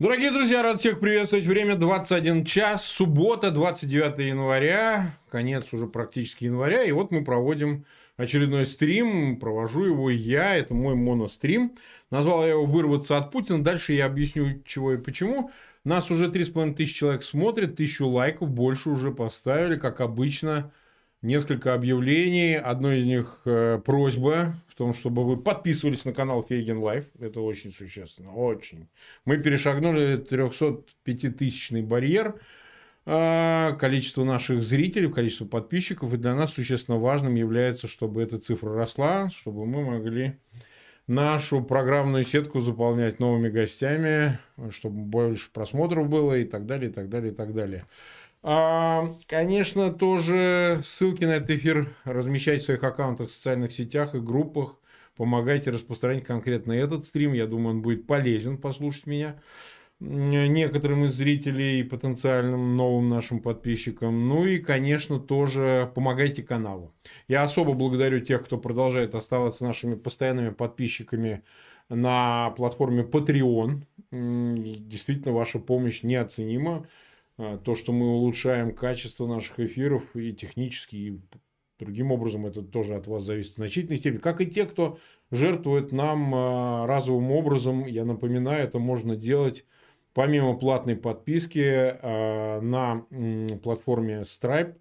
Дорогие друзья, рад всех приветствовать. Время 21 час, суббота, 29 января, конец уже практически января. И вот мы проводим очередной стрим, провожу его я, это мой монострим. Назвал я его «Вырваться от Путина». Дальше я объясню, чего и почему. Нас уже 3,5 тысячи человек смотрят, тысячу лайков больше уже поставили, как обычно несколько объявлений. Одно из них э, просьба в том, чтобы вы подписывались на канал Фейгин Live. Это очень существенно, очень. Мы перешагнули 305-тысячный барьер э, количество наших зрителей, количество подписчиков. И для нас существенно важным является, чтобы эта цифра росла, чтобы мы могли нашу программную сетку заполнять новыми гостями, чтобы больше просмотров было и так далее, и так далее, и так далее. А, конечно, тоже ссылки на этот эфир размещайте в своих аккаунтах в социальных сетях и группах. Помогайте распространять конкретно этот стрим. Я думаю, он будет полезен послушать меня некоторым из зрителей и потенциальным новым нашим подписчикам. Ну и, конечно, тоже помогайте каналу. Я особо благодарю тех, кто продолжает оставаться нашими постоянными подписчиками на платформе Patreon. Действительно, ваша помощь неоценима. А, то, что мы улучшаем качество наших эфиров и технически, и другим образом это тоже от вас зависит в значительной степени. Как и те, кто жертвует нам а, разовым образом, я напоминаю, это можно делать помимо платной подписки а, на платформе Stripe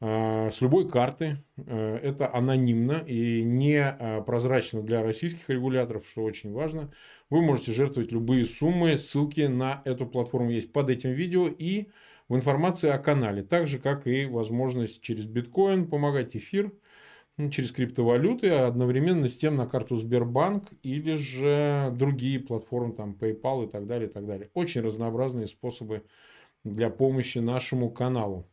с любой карты. Это анонимно и не прозрачно для российских регуляторов, что очень важно. Вы можете жертвовать любые суммы. Ссылки на эту платформу есть под этим видео и в информации о канале. Так же, как и возможность через биткоин помогать эфир через криптовалюты, а одновременно с тем на карту Сбербанк или же другие платформы, там PayPal и так далее, и так далее. Очень разнообразные способы для помощи нашему каналу.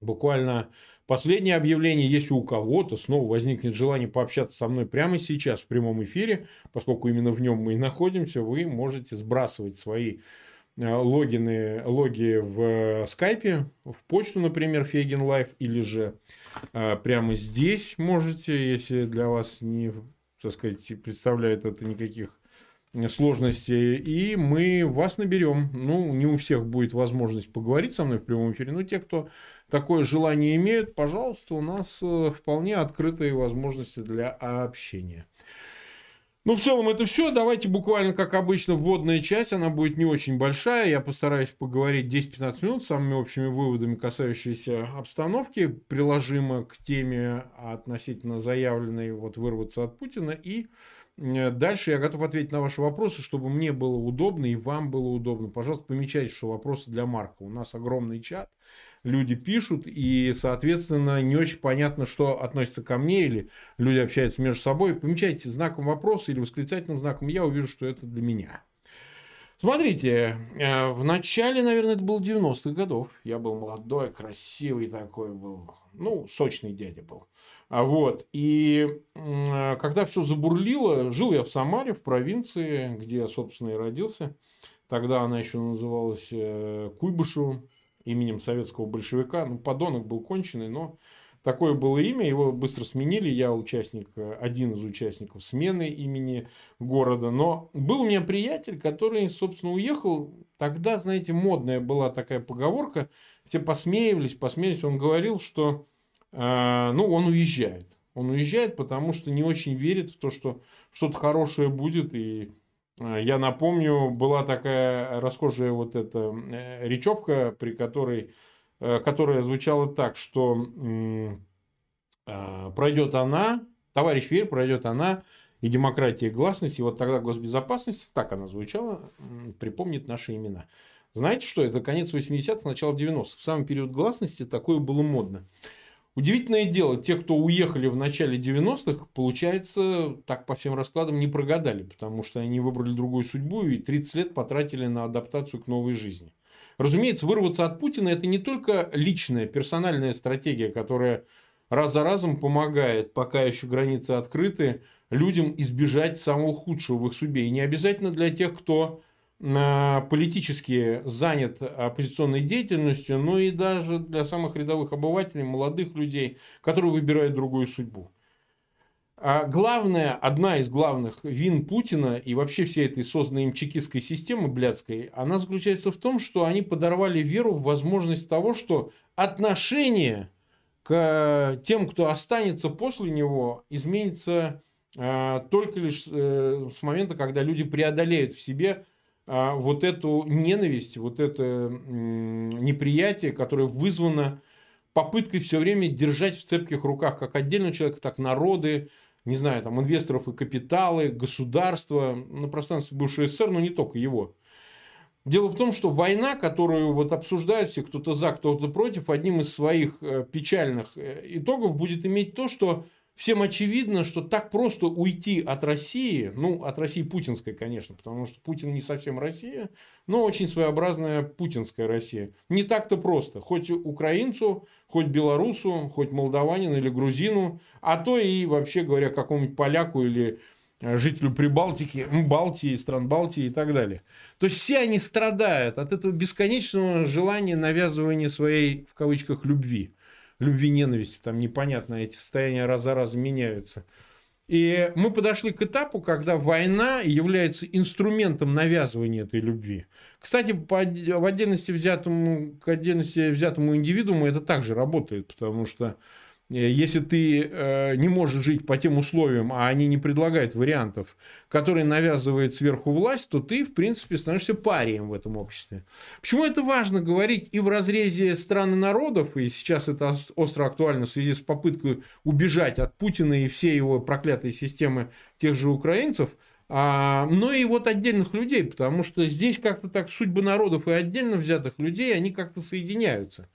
Буквально последнее объявление, если у кого-то снова возникнет желание пообщаться со мной прямо сейчас в прямом эфире, поскольку именно в нем мы и находимся, вы можете сбрасывать свои э, логины, логи в скайпе, в почту, например, Фейгин Live, или же э, прямо здесь можете, если для вас не, так сказать, представляет это никаких сложности, и мы вас наберем. Ну, не у всех будет возможность поговорить со мной в прямом эфире, но те, кто такое желание имеют, пожалуйста, у нас э, вполне открытые возможности для общения. Ну, в целом это все. Давайте буквально, как обычно, вводная часть. Она будет не очень большая. Я постараюсь поговорить 10-15 минут самыми общими выводами, касающимися обстановки, приложимо к теме относительно заявленной вот вырваться от Путина. И Э, дальше я готов ответить на ваши вопросы, чтобы мне было удобно и вам было удобно. Пожалуйста, помечайте, что вопросы для Марка. У нас огромный чат, люди пишут, и, соответственно, не очень понятно, что относится ко мне, или люди общаются между собой. Помечайте знаком вопроса или восклицательным знаком, я увижу, что это для меня. Смотрите, э, в начале, наверное, это было 90-х годов. Я был молодой, красивый такой был. Ну, сочный дядя был. А вот. И когда все забурлило, жил я в Самаре, в провинции, где я, собственно, и родился. Тогда она еще называлась э, Куйбышевым, именем советского большевика. Ну, подонок был конченый, но такое было имя. Его быстро сменили. Я участник, один из участников смены имени города. Но был у меня приятель, который, собственно, уехал. Тогда, знаете, модная была такая поговорка. Все посмеивались, посмеялись. Он говорил, что а, ну, он уезжает. Он уезжает, потому что не очень верит в то, что что-то хорошее будет. И я напомню, была такая расхожая вот эта э, речевка, при которой, э, которая звучала так, что а, пройдет она, товарищ Верь, пройдет она, и демократия, и гласность, и вот тогда госбезопасность, так она звучала, припомнит наши имена. Знаете что, это конец 80-х, начало 90-х. В самый период гласности такое было модно. Удивительное дело, те, кто уехали в начале 90-х, получается, так по всем раскладам не прогадали, потому что они выбрали другую судьбу и 30 лет потратили на адаптацию к новой жизни. Разумеется, вырваться от Путина – это не только личная, персональная стратегия, которая раз за разом помогает, пока еще границы открыты, людям избежать самого худшего в их судьбе. И не обязательно для тех, кто политически занят оппозиционной деятельностью, но и даже для самых рядовых обывателей, молодых людей, которые выбирают другую судьбу. А главная, одна из главных вин Путина и вообще всей этой созданной им чекистской системы блядской, она заключается в том, что они подорвали веру в возможность того, что отношение к тем, кто останется после него, изменится э, только лишь э, с момента, когда люди преодолеют в себе вот эту ненависть, вот это неприятие, которое вызвано попыткой все время держать в цепких руках как отдельного человека, так народы, не знаю, там инвесторов и капиталы, государства на пространстве бывшего СССР, но не только его. Дело в том, что война, которую вот обсуждают все, кто-то за, кто-то против, одним из своих э, печальных э, итогов будет иметь то, что всем очевидно, что так просто уйти от России, ну, от России путинской, конечно, потому что Путин не совсем Россия, но очень своеобразная путинская Россия. Не так-то просто. Хоть украинцу, хоть белорусу, хоть молдаванину или грузину, а то и, вообще говоря, какому-нибудь поляку или Э, жителю Прибалтики, Балтии, стран Балтии и так далее. То есть все они страдают от этого бесконечного желания навязывания своей, в кавычках, любви. Любви, ненависти, там непонятно, эти состояния раз за разом меняются. И мы подошли к этапу, когда война является инструментом навязывания этой любви. Кстати, по, в отдельности взятому, к отдельности взятому индивидууму это также работает, потому что если ты э, не можешь жить по тем условиям, а они не предлагают вариантов, которые навязывает сверху власть, то ты, в принципе, становишься парием в этом обществе. Почему это важно говорить и в разрезе стран и народов, и сейчас это остро актуально в связи с попыткой убежать от Путина и всей его проклятой системы тех же украинцев, а, но и вот отдельных людей, потому что здесь как-то так судьбы народов и отдельно взятых людей, они как-то соединяются.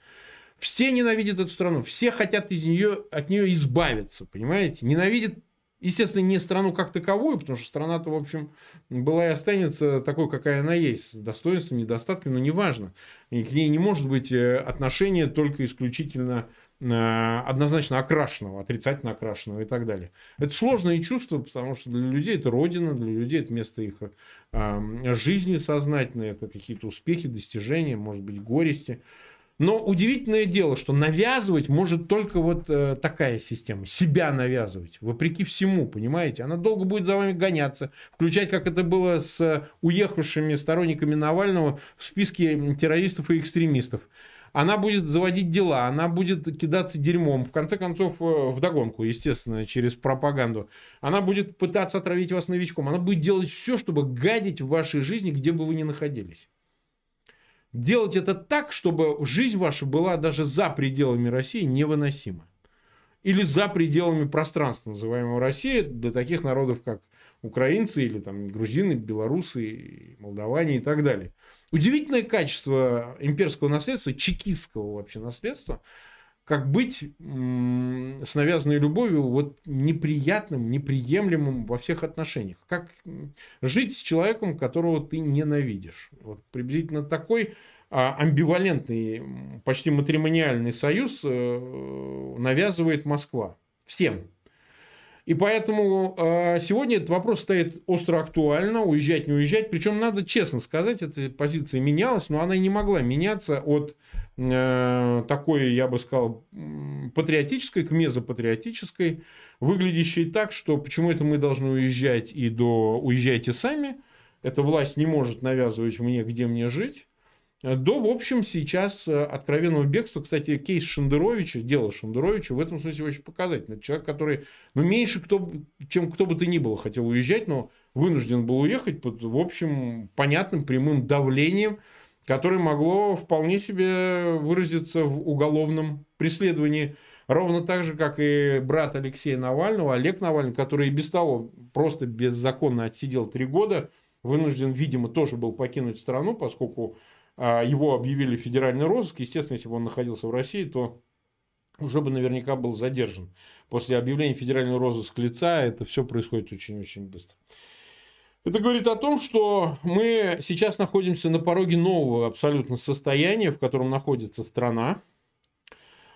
Все ненавидят эту страну, все хотят из нее, от нее избавиться, понимаете? Ненавидят, естественно, не страну как таковую, потому что страна-то, в общем, была и останется такой, какая она есть, с достоинством, недостатками, но неважно. И к ней не может быть э, отношения только исключительно э, однозначно окрашенного, отрицательно окрашенного и так далее. Это сложные чувства, потому что для людей это родина, для людей это место их э, жизни сознательной, это какие-то успехи, достижения, может быть, горести. Но удивительное дело, что навязывать может только вот э, такая система. Себя навязывать. Вопреки всему, понимаете? Она долго будет за вами гоняться. Включать, как это было с уехавшими сторонниками Навального в списке террористов и экстремистов. Она будет заводить дела, она будет кидаться дерьмом. В конце концов, э, в догонку, естественно, через пропаганду. Она будет пытаться отравить вас новичком. Она будет делать все, чтобы гадить в вашей жизни, где бы вы ни находились делать это так, чтобы жизнь ваша была даже за пределами России невыносима. Или за пределами пространства, называемого России, для таких народов, как украинцы или там грузины, белорусы, молдаване и так далее. Удивительное качество имперского наследства, чекистского вообще наследства, как быть с навязанной любовью вот неприятным, неприемлемым во всех отношениях. Как жить с человеком, которого ты ненавидишь. Вот приблизительно такой а, амбивалентный, почти матримониальный союз э, навязывает Москва. Всем. И поэтому э, сегодня этот вопрос стоит остро актуально, уезжать, не уезжать. Причем, надо честно сказать, эта позиция менялась, но она не могла меняться от такой, я бы сказал, патриотической к мезопатриотической, выглядящей так, что почему это мы должны уезжать и до уезжайте сами. Эта власть не может навязывать мне, где мне жить до, в общем, сейчас э, откровенного бегства. Кстати, кейс Шендеровича, дело Шендеровича в этом смысле очень показательный. Человек, который, ну, меньше, кто, чем кто бы то ни было, хотел уезжать, но вынужден был уехать под, в общем, понятным прямым давлением, которое могло вполне себе выразиться в уголовном преследовании. Ровно так же, как и брат Алексея Навального, Олег Навальный, который и без того просто беззаконно отсидел три года, вынужден, видимо, тоже был покинуть страну, поскольку а, его объявили федеральный розыск. Естественно, если бы он находился в России, то уже бы наверняка был задержан. После объявления федерального розыска лица это все происходит очень-очень быстро. Это говорит о том, что мы сейчас находимся на пороге нового абсолютно состояния, в котором находится страна.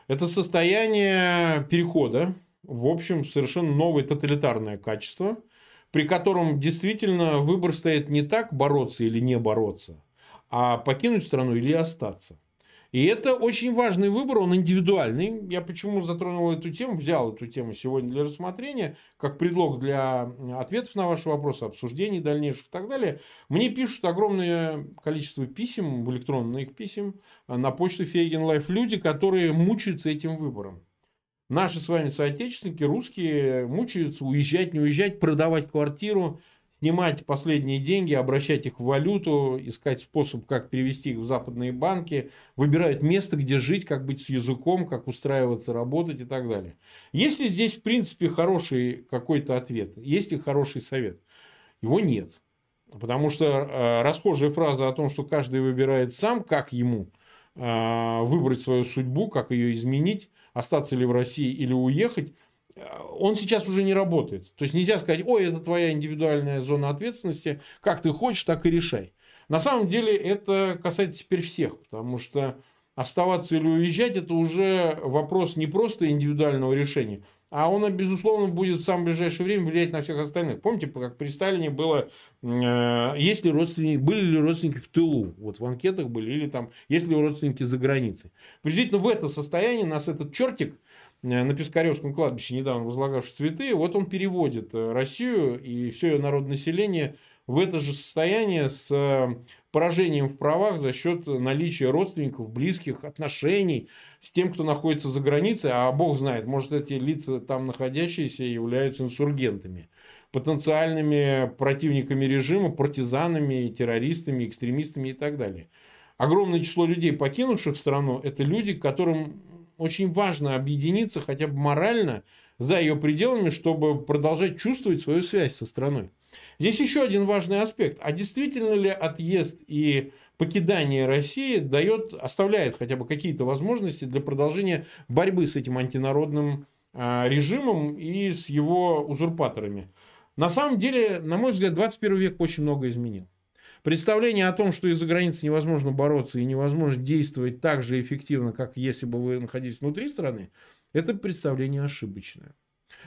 Это состояние перехода, в общем, совершенно новое тоталитарное качество, при котором действительно выбор стоит не так, бороться или не бороться, а покинуть страну или остаться. И это очень важный выбор, он индивидуальный. Я почему затронул эту тему, взял эту тему сегодня для рассмотрения, как предлог для ответов на ваши вопросы, обсуждений дальнейших и так далее. Мне пишут огромное количество писем, в электронных писем, на почту Фейгин Live люди, которые мучаются этим выбором. Наши с вами соотечественники, русские, мучаются уезжать, не уезжать, продавать квартиру, снимать последние деньги, обращать их в валюту, искать способ, как перевести их в западные банки, выбирают место, где жить, как быть с языком, как устраиваться, работать и так далее. Есть ли здесь, в принципе, хороший какой-то ответ? Есть ли хороший совет? Его нет. Потому что э, расхожая фраза о том, что каждый выбирает сам, как ему э, выбрать свою судьбу, как ее изменить, остаться ли в России или уехать, он сейчас уже не работает. То есть нельзя сказать, ой, это твоя индивидуальная зона ответственности, как ты хочешь, так и решай. На самом деле это касается теперь всех, потому что оставаться или уезжать это уже вопрос не просто индивидуального решения, а он, безусловно, будет в самое ближайшее время влиять на всех остальных. Помните, как при Сталине было, э, есть ли родственники, были ли родственники в тылу, вот в анкетах были, или там, есть ли родственники за границей. Приблизительно в это состояние нас этот чертик – на Пискаревском кладбище, недавно возлагавший цветы, вот он переводит э, Россию и все ее народонаселение в это же состояние с э, поражением в правах за счет наличия родственников, близких, отношений с тем, кто находится за границей, а Бог знает, может, эти лица там находящиеся являются инсургентами, потенциальными противниками режима, партизанами, террористами, экстремистами и так далее. Огромное число людей, покинувших страну, это люди, которым очень важно объединиться хотя бы морально за ее пределами, чтобы продолжать чувствовать свою связь со страной. Здесь еще один важный аспект. А действительно ли отъезд и покидание России дает, оставляет хотя бы какие-то возможности для продолжения борьбы с этим антинародным а, режимом и с его узурпаторами? На самом деле, на мой взгляд, 21 век очень много изменил. Представление о том, что из-за границы невозможно бороться и невозможно действовать так же эффективно, как если бы вы находились внутри страны, это представление ошибочное.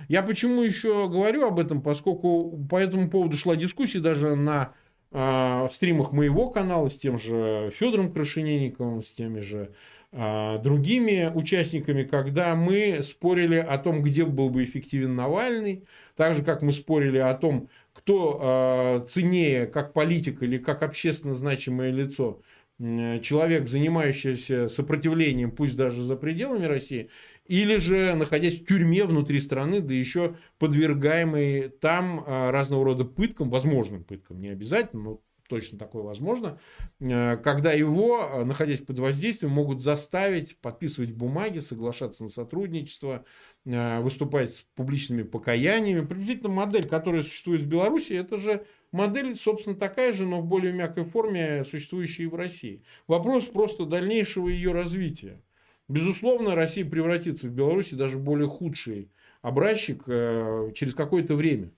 Я почему еще говорю об этом, поскольку по этому поводу шла дискуссия даже на э, стримах моего канала с тем же Федором Крашенинниковым, с теми же э, другими участниками, когда мы спорили о том, где был бы эффективен Навальный, так же, как мы спорили о том, кто э, ценнее, как политик или как общественно значимое лицо, человек, занимающийся сопротивлением, пусть даже за пределами России, или же находясь в тюрьме внутри страны, да еще подвергаемый там э, разного рода пыткам, возможным пыткам, не обязательно, но точно такое возможно, э, когда его, э, находясь под воздействием, могут заставить подписывать бумаги, соглашаться на сотрудничество, э, выступать с публичными покаяниями. Приблизительно модель, которая существует в Беларуси, это же модель, собственно, такая же, но в более мягкой форме, существующая и в России. Вопрос просто дальнейшего ее развития. Безусловно, Россия превратится в Беларуси даже более худший образчик через какое-то время.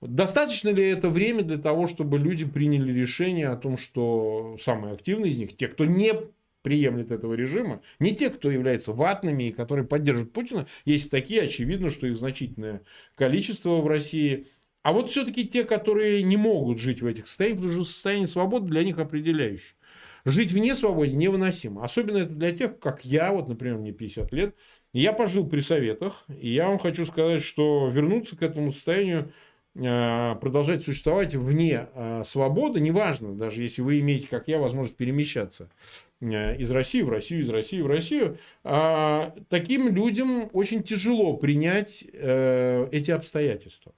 Достаточно ли это время для того, чтобы люди приняли решение о том, что самые активные из них, те, кто не приемлет этого режима, не те, кто является ватными и которые поддерживают Путина, есть такие, очевидно, что их значительное количество в России, а вот все-таки те, которые не могут жить в этих состояниях, потому что состояние свободы для них определяющее. Жить вне свободы невыносимо. Особенно это для тех, как я, вот, например, мне 50 лет, я пожил при советах, и я вам хочу сказать, что вернуться к этому состоянию продолжать существовать вне э, свободы, неважно, даже если вы имеете, как я, возможность перемещаться э, из России в Россию, из России в Россию, а, таким людям очень тяжело принять эти обстоятельства.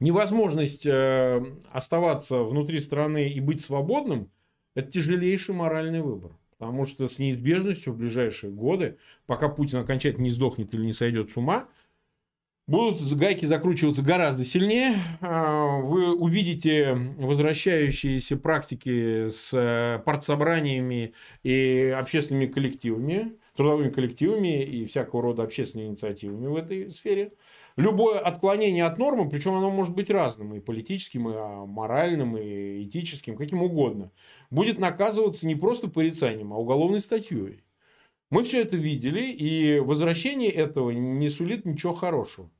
Невозможность оставаться внутри страны и быть свободным – это тяжелейший моральный выбор. Потому что с неизбежностью в ближайшие годы, пока Путин окончательно не сдохнет или не сойдет с ума, будут гайки закручиваться гораздо сильнее. А, вы увидите возвращающиеся практики с э, партсобраниями и общественными коллективами, трудовыми коллективами и всякого рода общественными инициативами в этой сфере. Любое отклонение от нормы, причем оно может быть разным, и политическим, и а, моральным, и этическим, каким угодно, будет наказываться не просто порицанием, а уголовной статьей. Мы все это видели, и возвращение этого не сулит ничего хорошего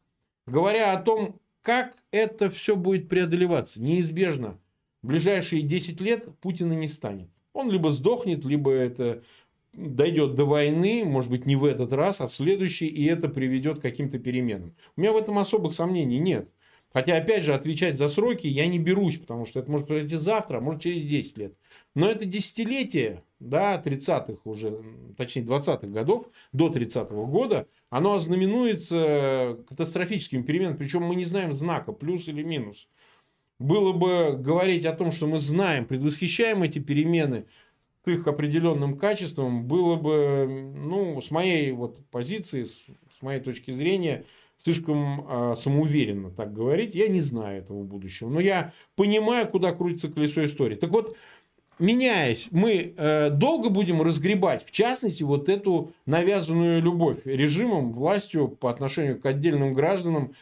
говоря о том, как это все будет преодолеваться. Неизбежно. В ближайшие 10 лет Путина не станет. Он либо сдохнет, либо это дойдет до войны, может быть, не в этот раз, а в следующий, и это приведет к каким-то переменам. У меня в этом особых сомнений нет. Хотя, опять же, отвечать за сроки я не берусь, потому что это может произойти завтра, а может через 10 лет. Но это десятилетие, да, 30-х уже, точнее 20-х годов, до 30-го года, оно ознаменуется катастрофическим переменами, причем мы не знаем знака, плюс или минус. Было бы говорить о том, что мы знаем, предвосхищаем эти перемены с их определенным качеством, было бы, ну, с моей вот позиции, с, с моей точки зрения, слишком э, самоуверенно так говорить. Я не знаю этого будущего. Но я понимаю, куда крутится колесо истории. Так вот, меняясь, мы э, долго будем разгребать, в частности, вот эту навязанную любовь режимом, властью по отношению к отдельным гражданам,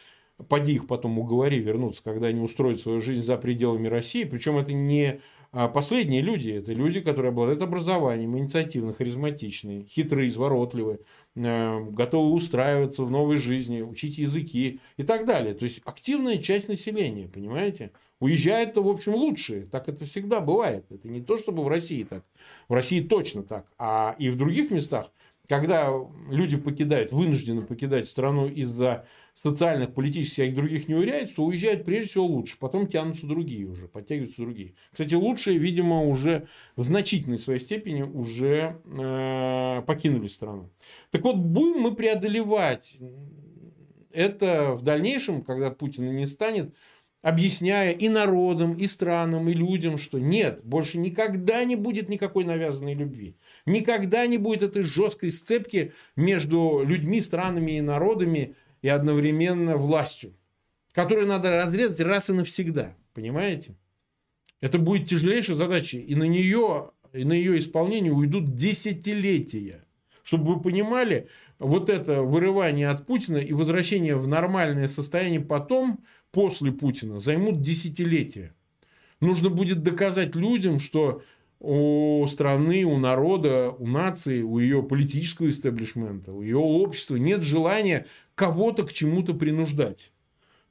поди их потом уговори вернуться, когда они устроят свою жизнь за пределами России. Причем это не а последние люди – это люди, которые обладают образованием, инициативны, харизматичные, хитрые, изворотливые, готовы устраиваться в новой жизни, учить языки и так далее. То есть активная часть населения, понимаете? Уезжают-то, в общем, лучшие. Так это всегда бывает. Это не то, чтобы в России так. В России точно так. А и в других местах когда люди покидают, вынуждены покидать страну из-за социальных, политических и других неурядиц, то уезжают прежде всего лучше, потом тянутся другие уже, подтягиваются другие. Кстати, лучшие, видимо, уже в значительной своей степени уже э, покинули страну. Так вот, будем мы преодолевать это в дальнейшем, когда Путина не станет, объясняя и народам, и странам, и людям, что нет, больше никогда не будет никакой навязанной любви. Никогда не будет этой жесткой сцепки между людьми, странами и народами и одновременно властью, которую надо разрезать раз и навсегда. Понимаете? Это будет тяжелейшая задача. И на нее, и на ее исполнение уйдут десятилетия. Чтобы вы понимали, вот это вырывание от Путина и возвращение в нормальное состояние потом – после Путина займут десятилетия. Нужно будет доказать людям, что у страны, у народа, у нации, у ее политического истеблишмента, у ее общества нет желания кого-то к чему-то принуждать.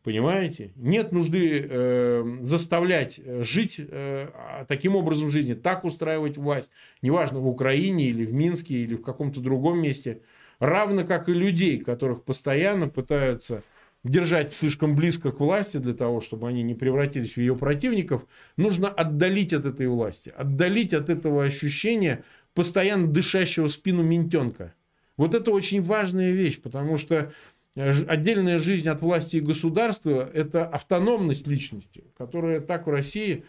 Понимаете? Нет нужды э, заставлять жить э, таким образом жизни, так устраивать власть. Неважно, в Украине или в Минске или в каком-то другом месте. Равно как и людей, которых постоянно пытаются держать слишком близко к власти для того, чтобы они не превратились в ее противников, нужно отдалить от этой власти, отдалить от этого ощущения постоянно дышащего спину ментенка. Вот это очень важная вещь, потому что э, отдельная жизнь от власти и государства – это автономность личности, которая так в России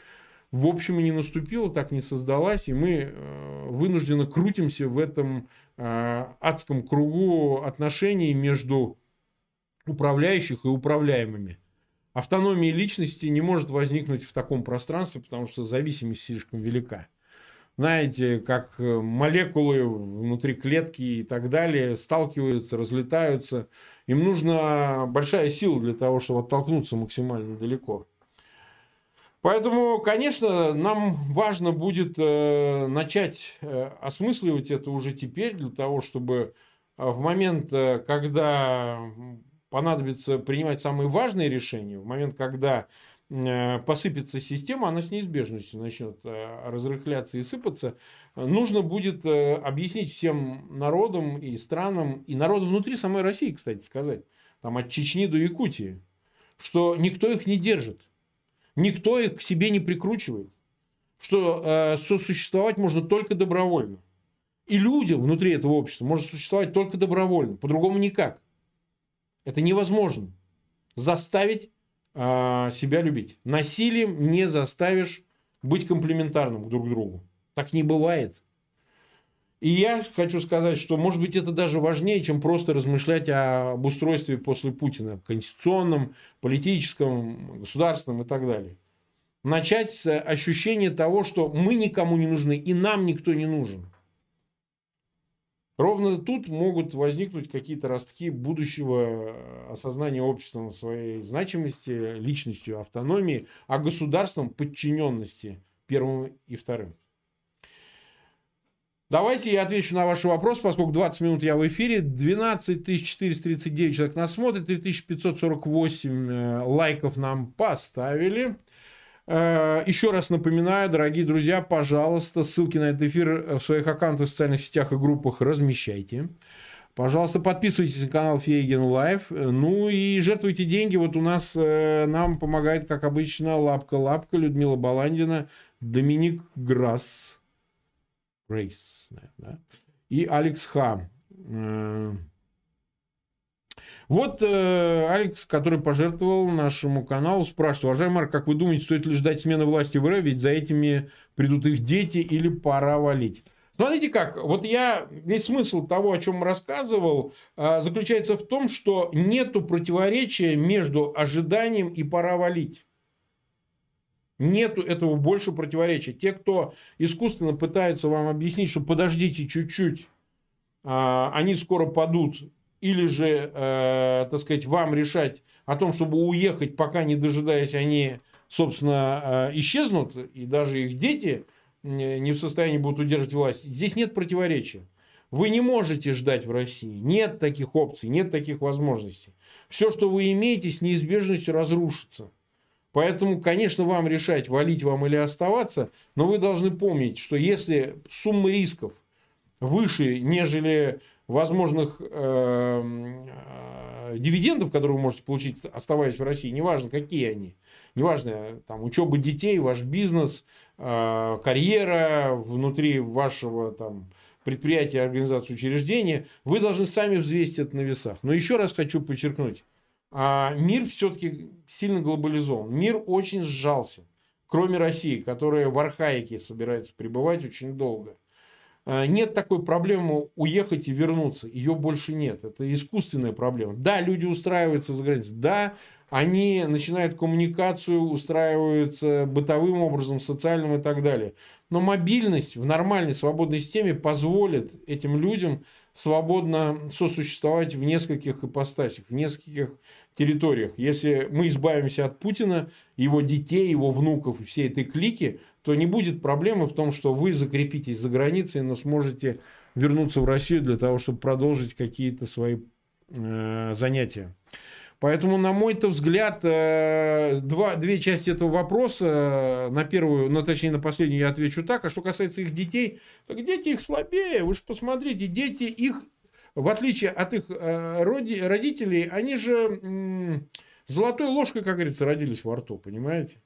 в общем и не наступила, так не создалась, и мы э, вынуждены крутимся в этом э, адском кругу отношений между управляющих и управляемыми. Автономия личности не может возникнуть в таком пространстве, потому что зависимость слишком велика. Знаете, как э, молекулы внутри клетки и так далее сталкиваются, разлетаются. Им нужна большая сила для того, чтобы оттолкнуться максимально далеко. Поэтому, конечно, нам важно будет э, начать э, осмысливать это уже теперь, для того, чтобы в момент, когда понадобится принимать самые важные решения, в момент, когда э, посыпется система, она с неизбежностью начнет э, разрыхляться и сыпаться, нужно будет э, объяснить всем народам и странам, и народам внутри самой России, кстати сказать, там от Чечни до Якутии, что никто их не держит, никто их к себе не прикручивает, что сосуществовать можно только добровольно. И людям внутри этого общества можно существовать только добровольно, по-другому никак. Это невозможно. Заставить э, себя любить. Насилием не заставишь быть комплементарным друг к другу. Так не бывает. И я хочу сказать, что, может быть, это даже важнее, чем просто размышлять об устройстве после Путина, конституционном, политическом, государственном и так далее. Начать с ощущения того, что мы никому не нужны и нам никто не нужен. Ровно тут могут возникнуть какие-то ростки будущего э, осознания обществом своей значимости, личностью, автономии, а государством подчиненности первым и вторым. Давайте я отвечу на ваш вопрос, поскольку 20 минут я в эфире. 12 439 человек нас смотрит, 3548 э, лайков нам поставили. Э, еще раз напоминаю, дорогие друзья, пожалуйста, ссылки на этот эфир в своих аккаунтах в социальных сетях и группах размещайте. Пожалуйста, подписывайтесь на канал Фейгин Live. Ну и жертвуйте деньги. Вот у нас э, нам помогает, как обычно, Лапка Лапка, Людмила Баландина, Доминик Грасс, Грейс, да? и Алекс Ха. Э, вот э, Алекс, который пожертвовал нашему каналу, спрашивает, уважаемый Марк, как вы думаете, стоит ли ждать смены власти в РФ, ведь за этими придут их дети или пора валить? Смотрите как, вот я, весь смысл того, о чем рассказывал, а, заключается в том, что нету противоречия между ожиданием и пора валить. Нету этого больше противоречия. Те, кто искусственно пытаются вам объяснить, что подождите чуть-чуть, а, они скоро падут, или же, э, так сказать, вам решать о том, чтобы уехать, пока не дожидаясь, они, собственно, э, исчезнут, и даже их дети – не в состоянии будут удерживать власть. Здесь нет противоречия. Вы не можете ждать в России. Нет таких опций, нет таких возможностей. Все, что вы имеете, с неизбежностью разрушится. Поэтому, конечно, вам решать, валить вам или оставаться, но вы должны помнить, что если сумма рисков выше, нежели возможных э, э, дивидендов, которые вы можете получить, оставаясь в России, неважно, какие они, неважно, там, учеба детей, ваш бизнес, э, карьера внутри вашего там, предприятия, организации, учреждения, вы должны сами взвесить это на весах. Но еще раз хочу подчеркнуть, а, мир все-таки сильно глобализован. Мир очень сжался. Кроме России, которая в архаике собирается пребывать очень долго. А, нет такой проблемы уехать и вернуться. Ее больше нет. Это искусственная проблема. Да, люди устраиваются за границей. Да, они начинают коммуникацию, устраиваются бытовым образом, социальным и так далее. Но мобильность в нормальной свободной системе позволит этим людям свободно сосуществовать в нескольких ипостасях, в нескольких территориях. Если мы избавимся от Путина, его детей, его внуков и всей этой клики, то не будет проблемы в том, что вы закрепитесь за границей, но сможете вернуться в Россию для того, чтобы продолжить какие-то свои э, занятия. Поэтому, на мой-то взгляд, э, два, две части этого вопроса, на первую, ну, точнее, на последнюю я отвечу так, а что касается их детей, так дети их слабее, вы же посмотрите, дети их, в отличие от их э, роди, родителей, они же золотой ложкой, как говорится, родились во рту, понимаете?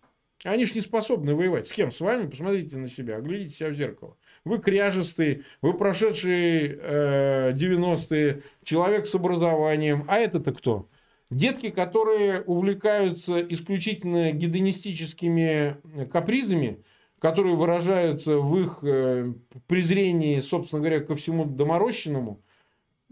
Они же не способны воевать. С кем? С вами? Посмотрите на себя, оглядите себя в зеркало. Вы кряжестый, вы прошедший э, 90-е, человек с образованием. А это-то кто? Детки, которые увлекаются исключительно гедонистическими капризами, которые выражаются в их э, презрении, собственно говоря, ко всему доморощенному,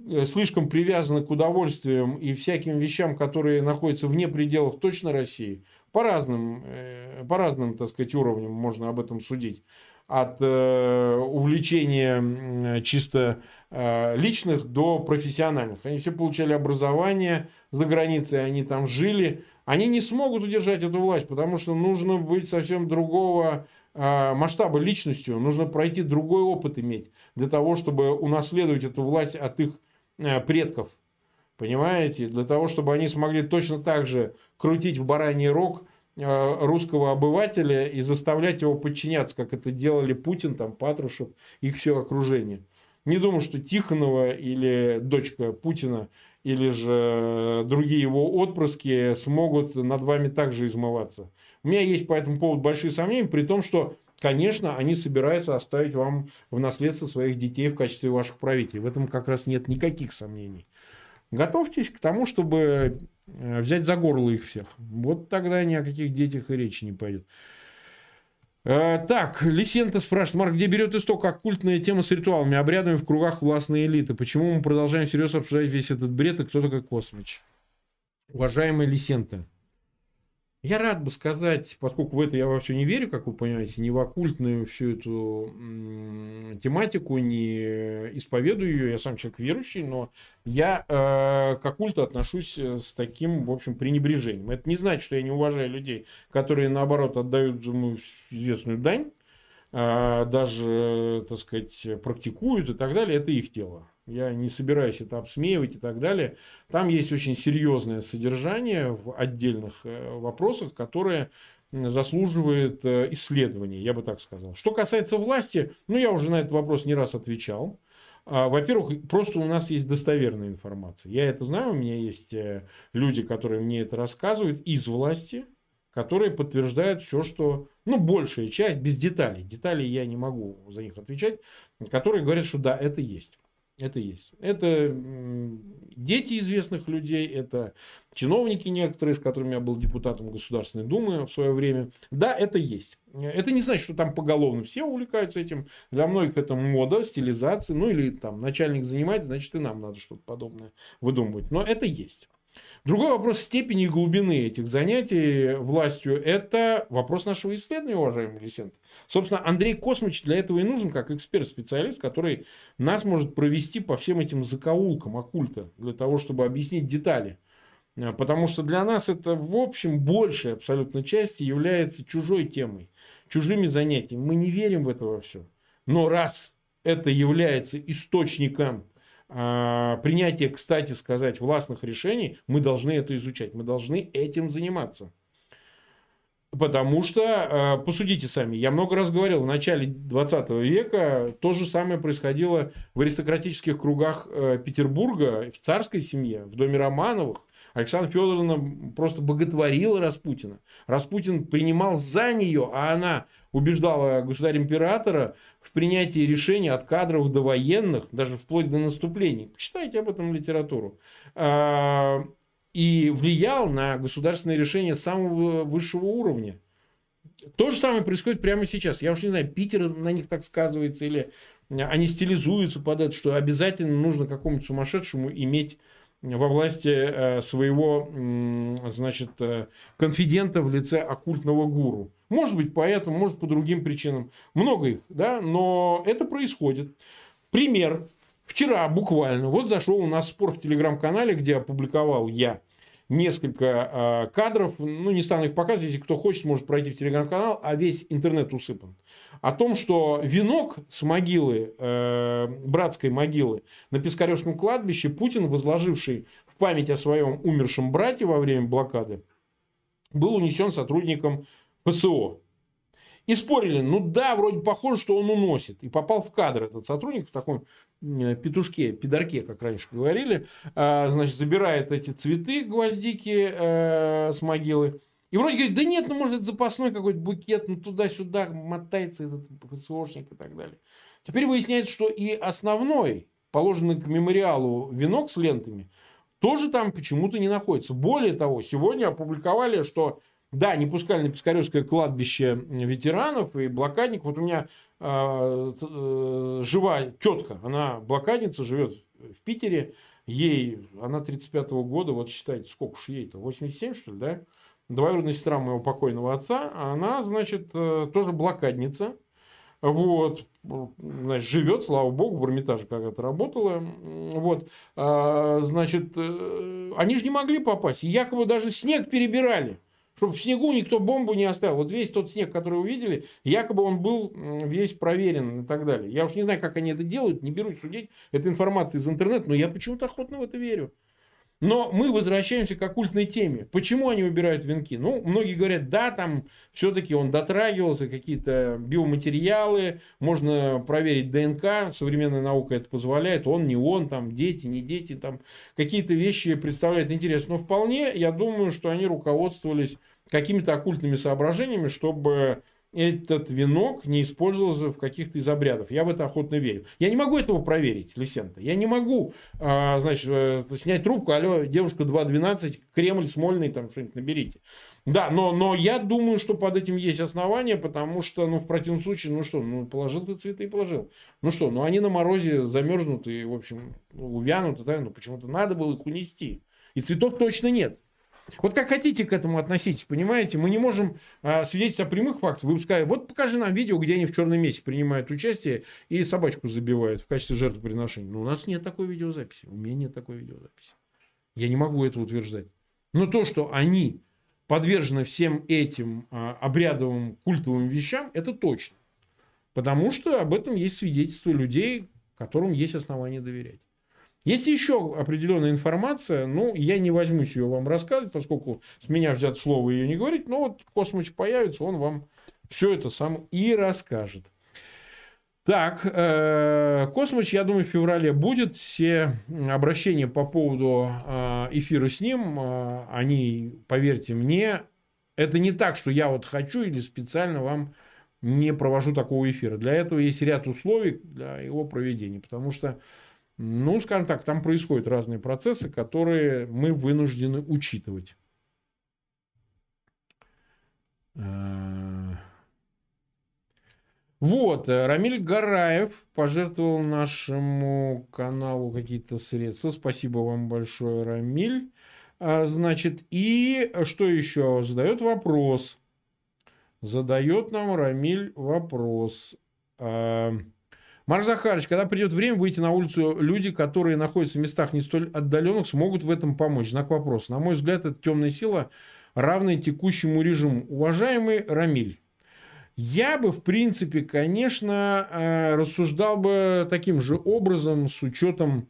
э, слишком привязаны к удовольствиям и всяким вещам, которые находятся вне пределов точно России, по разным, э, по разным так сказать, уровням можно об этом судить. От э, увлечения чисто э, личных до профессиональных. Они все получали образование за границей, они там жили. Они не смогут удержать эту власть, потому что нужно быть совсем другого э, масштаба личностью, нужно пройти другой опыт иметь для того, чтобы унаследовать эту власть от их э, предков. Понимаете? Для того, чтобы они смогли точно так же крутить в бараний рог – Э, русского обывателя и заставлять его подчиняться, как это делали Путин, там, Патрушев, их все окружение. Не думаю, что Тихонова или дочка Путина или же другие его отпрыски смогут над вами также измываться. У меня есть по этому поводу большие сомнения, при том, что, конечно, они собираются оставить вам в наследство своих детей в качестве ваших правителей. В этом как раз нет никаких сомнений. Готовьтесь к тому, чтобы Э, взять за горло их всех. Вот тогда ни о каких детях и речи не пойдет. Э, так, Лисента спрашивает, Марк, где берет исток оккультная тема с ритуалами, обрядами в кругах властной элиты? Почему мы продолжаем всерьез обсуждать весь этот бред и кто такой Космич? Уважаемый Лисента, я рад бы сказать, поскольку в это я во все не верю, как вы понимаете, не в оккультную всю эту тематику, не исповедую ее, я сам человек верующий, но я э, к оккульту отношусь э, с таким, в общем, пренебрежением. Это не значит, что я не уважаю людей, которые, наоборот, отдают ему известную дань, э, даже, так сказать, практикуют и так далее, это их дело. Я не собираюсь это обсмеивать и так далее. Там есть очень серьезное содержание в отдельных э, вопросах, которые заслуживает э, исследования, я бы так сказал. Что касается власти, ну, я уже на этот вопрос не раз отвечал. А, во-первых, просто у нас есть достоверная информация. Я это знаю, у меня есть э, люди, которые мне это рассказывают из власти, которые подтверждают все, что, ну, большая часть, без деталей. Деталей я не могу за них отвечать, которые говорят, что да, это есть. Это есть. Это дети известных людей, это чиновники некоторые, с которыми я был депутатом Государственной Думы в свое время. Да, это есть. Это не значит, что там поголовно все увлекаются этим. Для многих это мода, стилизация. Ну или там начальник занимается, значит и нам надо что-то подобное выдумывать. Но это есть. Другой вопрос степени и глубины этих занятий властью – это вопрос нашего исследования, уважаемый Лисент. Собственно, Андрей Космич для этого и нужен как эксперт-специалист, который нас может провести по всем этим закоулкам оккульта, для того, чтобы объяснить детали. Потому что для нас это, в общем, большей абсолютно части является чужой темой, чужими занятиями. Мы не верим в это во все. Но раз это является источником принятие, кстати сказать, властных решений, мы должны это изучать, мы должны этим заниматься. Потому что, а, посудите сами, я много раз говорил, в начале 20 века то же самое происходило в аристократических кругах э, Петербурга, в царской семье, в доме Романовых. Александра Федоровна просто боготворила Распутина. Распутин принимал за нее, а она убеждала государя-императора в принятии решений от кадров до военных, даже вплоть до наступлений. Почитайте об этом литературу. А, и влиял на государственные решения самого высшего уровня. То же самое происходит прямо сейчас. Я уж не знаю, Питер на них так сказывается, или они стилизуются под это, что обязательно нужно какому-то сумасшедшему иметь во власти э, своего, значит, э, конфидента в лице оккультного гуру. Может быть, поэтому, может, по другим причинам. Много их, да, но это происходит. Пример. Вчера буквально, вот зашел у нас спор в телеграм-канале, где опубликовал я несколько э, кадров, ну, не стану их показывать, если кто хочет, может пройти в телеграм-канал, а весь интернет усыпан. О том, что венок с могилы, э, братской могилы на Пискаревском кладбище Путин, возложивший в память о своем умершем брате во время блокады, был унесен сотрудником ПСО. И спорили, ну да, вроде похоже, что он уносит. И попал в кадр этот сотрудник в таком петушке, пидорке, как раньше говорили, а, значит, забирает эти цветы, гвоздики э, с могилы. И вроде говорит, да нет, ну может это запасной какой-то букет, ну туда-сюда мотается этот ФСОшник и так далее. Теперь выясняется, что и основной, положенный к мемориалу венок с лентами, тоже там почему-то не находится. Более того, сегодня опубликовали, что да, не пускали на Пискаревское кладбище ветеранов и блокадников. Вот у меня э, э, жива тетка, она блокадница, живет в Питере. Ей, она 35-го года, вот считайте, сколько уж ей-то, 87, что ли, да? Двоюродная сестра моего покойного отца, она, значит, э, тоже блокадница. Вот, значит, живет, слава богу, в Эрмитаже когда-то работала. Вот, а, значит, э, они же не могли попасть. якобы даже снег перебирали чтобы в снегу никто бомбу не оставил. Вот весь тот снег, который увидели, якобы он был весь проверен и так далее. Я уж не знаю, как они это делают, не берусь судить. Это информация из интернета, но я почему-то охотно в это верю. Но мы возвращаемся к оккультной теме. Почему они убирают венки? Ну, многие говорят, да, там все-таки он дотрагивался, какие-то биоматериалы, можно проверить ДНК, современная наука это позволяет, он, не он, там, дети, не дети, там, какие-то вещи представляют интерес. Но вполне, я думаю, что они руководствовались какими-то оккультными соображениями, чтобы этот венок не использовался в каких-то из обрядов. Я в это охотно верю. Я не могу этого проверить, Лисента. Я не могу, а, значит, э, снять трубку, алло, девушка 2.12, Кремль, Смольный, там что-нибудь наберите. Да, но, но я думаю, что под этим есть основания, потому что, ну, в противном случае, ну что, ну, положил ты цветы и положил. Ну что, ну, они на морозе замерзнут и, в общем, увянут, да, ну, почему-то надо было их унести. И цветов точно нет. Вот как хотите к этому относитесь, понимаете? Мы не можем а, свидетельствовать о прямых фактах, выпуская. Вот покажи нам видео, где они в черном месте принимают участие и собачку забивают в качестве жертвоприношения. Но у нас нет такой видеозаписи. У меня нет такой видеозаписи. Я не могу это утверждать. Но то, что они подвержены всем этим а, обрядовым культовым вещам, это точно. Потому что об этом есть свидетельство людей, которым есть основания доверять. Есть еще определенная информация, ну, я не возьмусь ее вам рассказывать, поскольку с меня взят слово ее не говорить, но вот Космач появится, он вам все это сам и расскажет. Так, э, Космач, я думаю, в феврале будет. Все обращения по поводу э, эфира с ним, э, они, поверьте мне, это не так, что я вот хочу или специально вам не провожу такого эфира. Для этого есть ряд условий для его проведения, потому что ну, скажем так, там происходят разные процессы, которые мы вынуждены учитывать. Э, вот, э, Рамиль Гараев пожертвовал нашему каналу какие-то средства. Спасибо вам большое, Рамиль. А, значит, и что еще? Задает вопрос. Задает нам Рамиль вопрос. А, Марк Захарович, когда придет время выйти на улицу, люди, которые находятся в местах не столь отдаленных, смогут в этом помочь. Знак вопроса. На мой взгляд, это темная сила, равная текущему режиму. Уважаемый Рамиль, я бы, в принципе, конечно, э, рассуждал бы таким же образом с учетом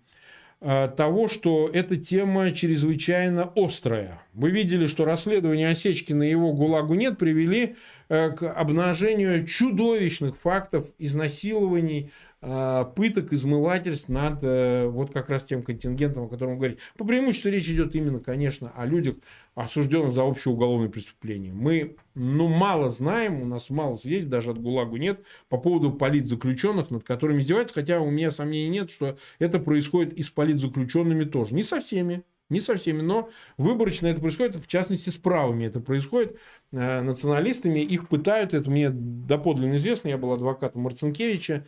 э, того, что эта тема чрезвычайно острая. Вы видели, что расследование Осечкина и его ГУЛАГу нет привели э, к обнажению чудовищных фактов изнасилований, пыток, измывательств над э, вот как раз тем контингентом, о котором вы говорите. По преимуществу речь идет именно, конечно, о людях, осужденных за общее уголовное преступление. Мы ну, мало знаем, у нас мало сведений, даже от ГУЛАГу нет, по поводу политзаключенных, над которыми издеваются, хотя у меня сомнений нет, что это происходит и с политзаключенными тоже. Не со всеми, не со всеми, но выборочно это происходит, в частности, с правыми это происходит. Э, националистами их пытают, это мне доподлинно известно, я был адвокатом Марцинкевича,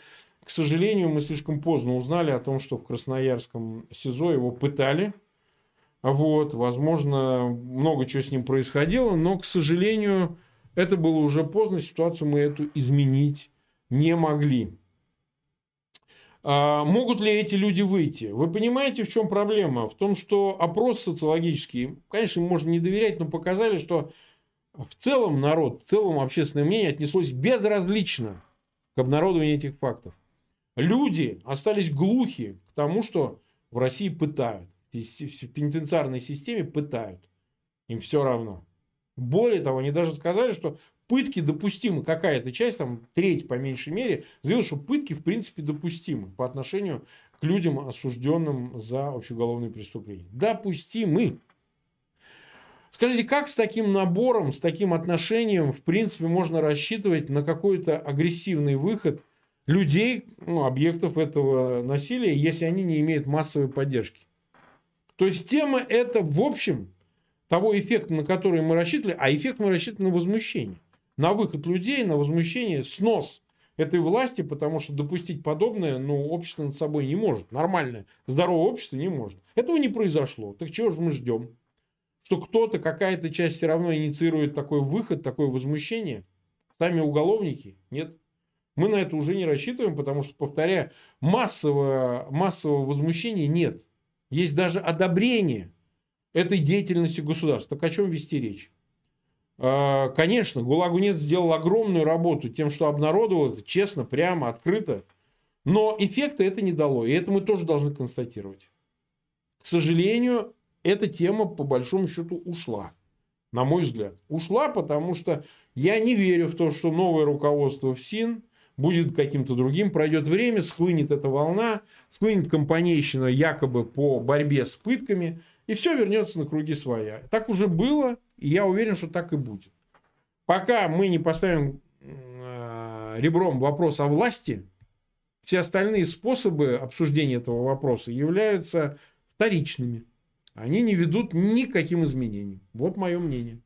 к сожалению, мы слишком поздно узнали о том, что в Красноярском СИЗО его пытали. Вот, возможно, много чего с ним происходило, но, к сожалению, это было уже поздно, ситуацию мы эту изменить не могли. А могут ли эти люди выйти? Вы понимаете, в чем проблема? В том, что опрос социологический, конечно, можно не доверять, но показали, что в целом народ, в целом общественное мнение отнеслось безразлично к обнародованию этих фактов. Люди остались глухи к тому, что в В пытают. В пенитенциарной системе пытают. Им все равно. Более того, они даже сказали, что пытки допустимы. Какая-то часть, там треть по меньшей мере, заявила, что пытки в принципе допустимы по отношению к людям, осужденным за общеуголовные преступления. Допустимы. Скажите, как с таким набором, с таким отношением, в принципе, можно рассчитывать на какой-то агрессивный выход людей, ну, объектов этого насилия, если они не имеют массовой поддержки. То есть тема это в общем того эффекта, на который мы рассчитывали, а эффект мы рассчитывали на возмущение. На выход людей, на возмущение, снос этой власти, потому что допустить подобное, ну, общество над собой не может. Нормальное, здоровое общество не может. Этого не произошло. Так чего же мы ждем? Что кто-то, какая-то часть все равно инициирует такой выход, такое возмущение? Сами уголовники? Нет. Мы на это уже не рассчитываем, потому что, повторяю, массового, массового возмущения нет. Есть даже одобрение этой деятельности государства. Так о чем вести речь? А, конечно, ГУЛАГу нет сделал огромную работу тем, что обнародовал это честно, прямо, открыто. Но эффекта это не дало. И это мы тоже должны констатировать. К сожалению, эта тема по большому счету ушла. На мой взгляд. Ушла, потому что я не верю в то, что новое руководство ФСИН будет каким-то другим, пройдет время, схлынет эта волна, схлынет компанейщина якобы по борьбе с пытками, и все вернется на круги своя. Так уже было, и я уверен, что так и будет. Пока мы не поставим э, ребром вопрос о власти, все остальные способы обсуждения этого вопроса являются вторичными. Они не ведут ни к каким изменениям. Вот мое мнение.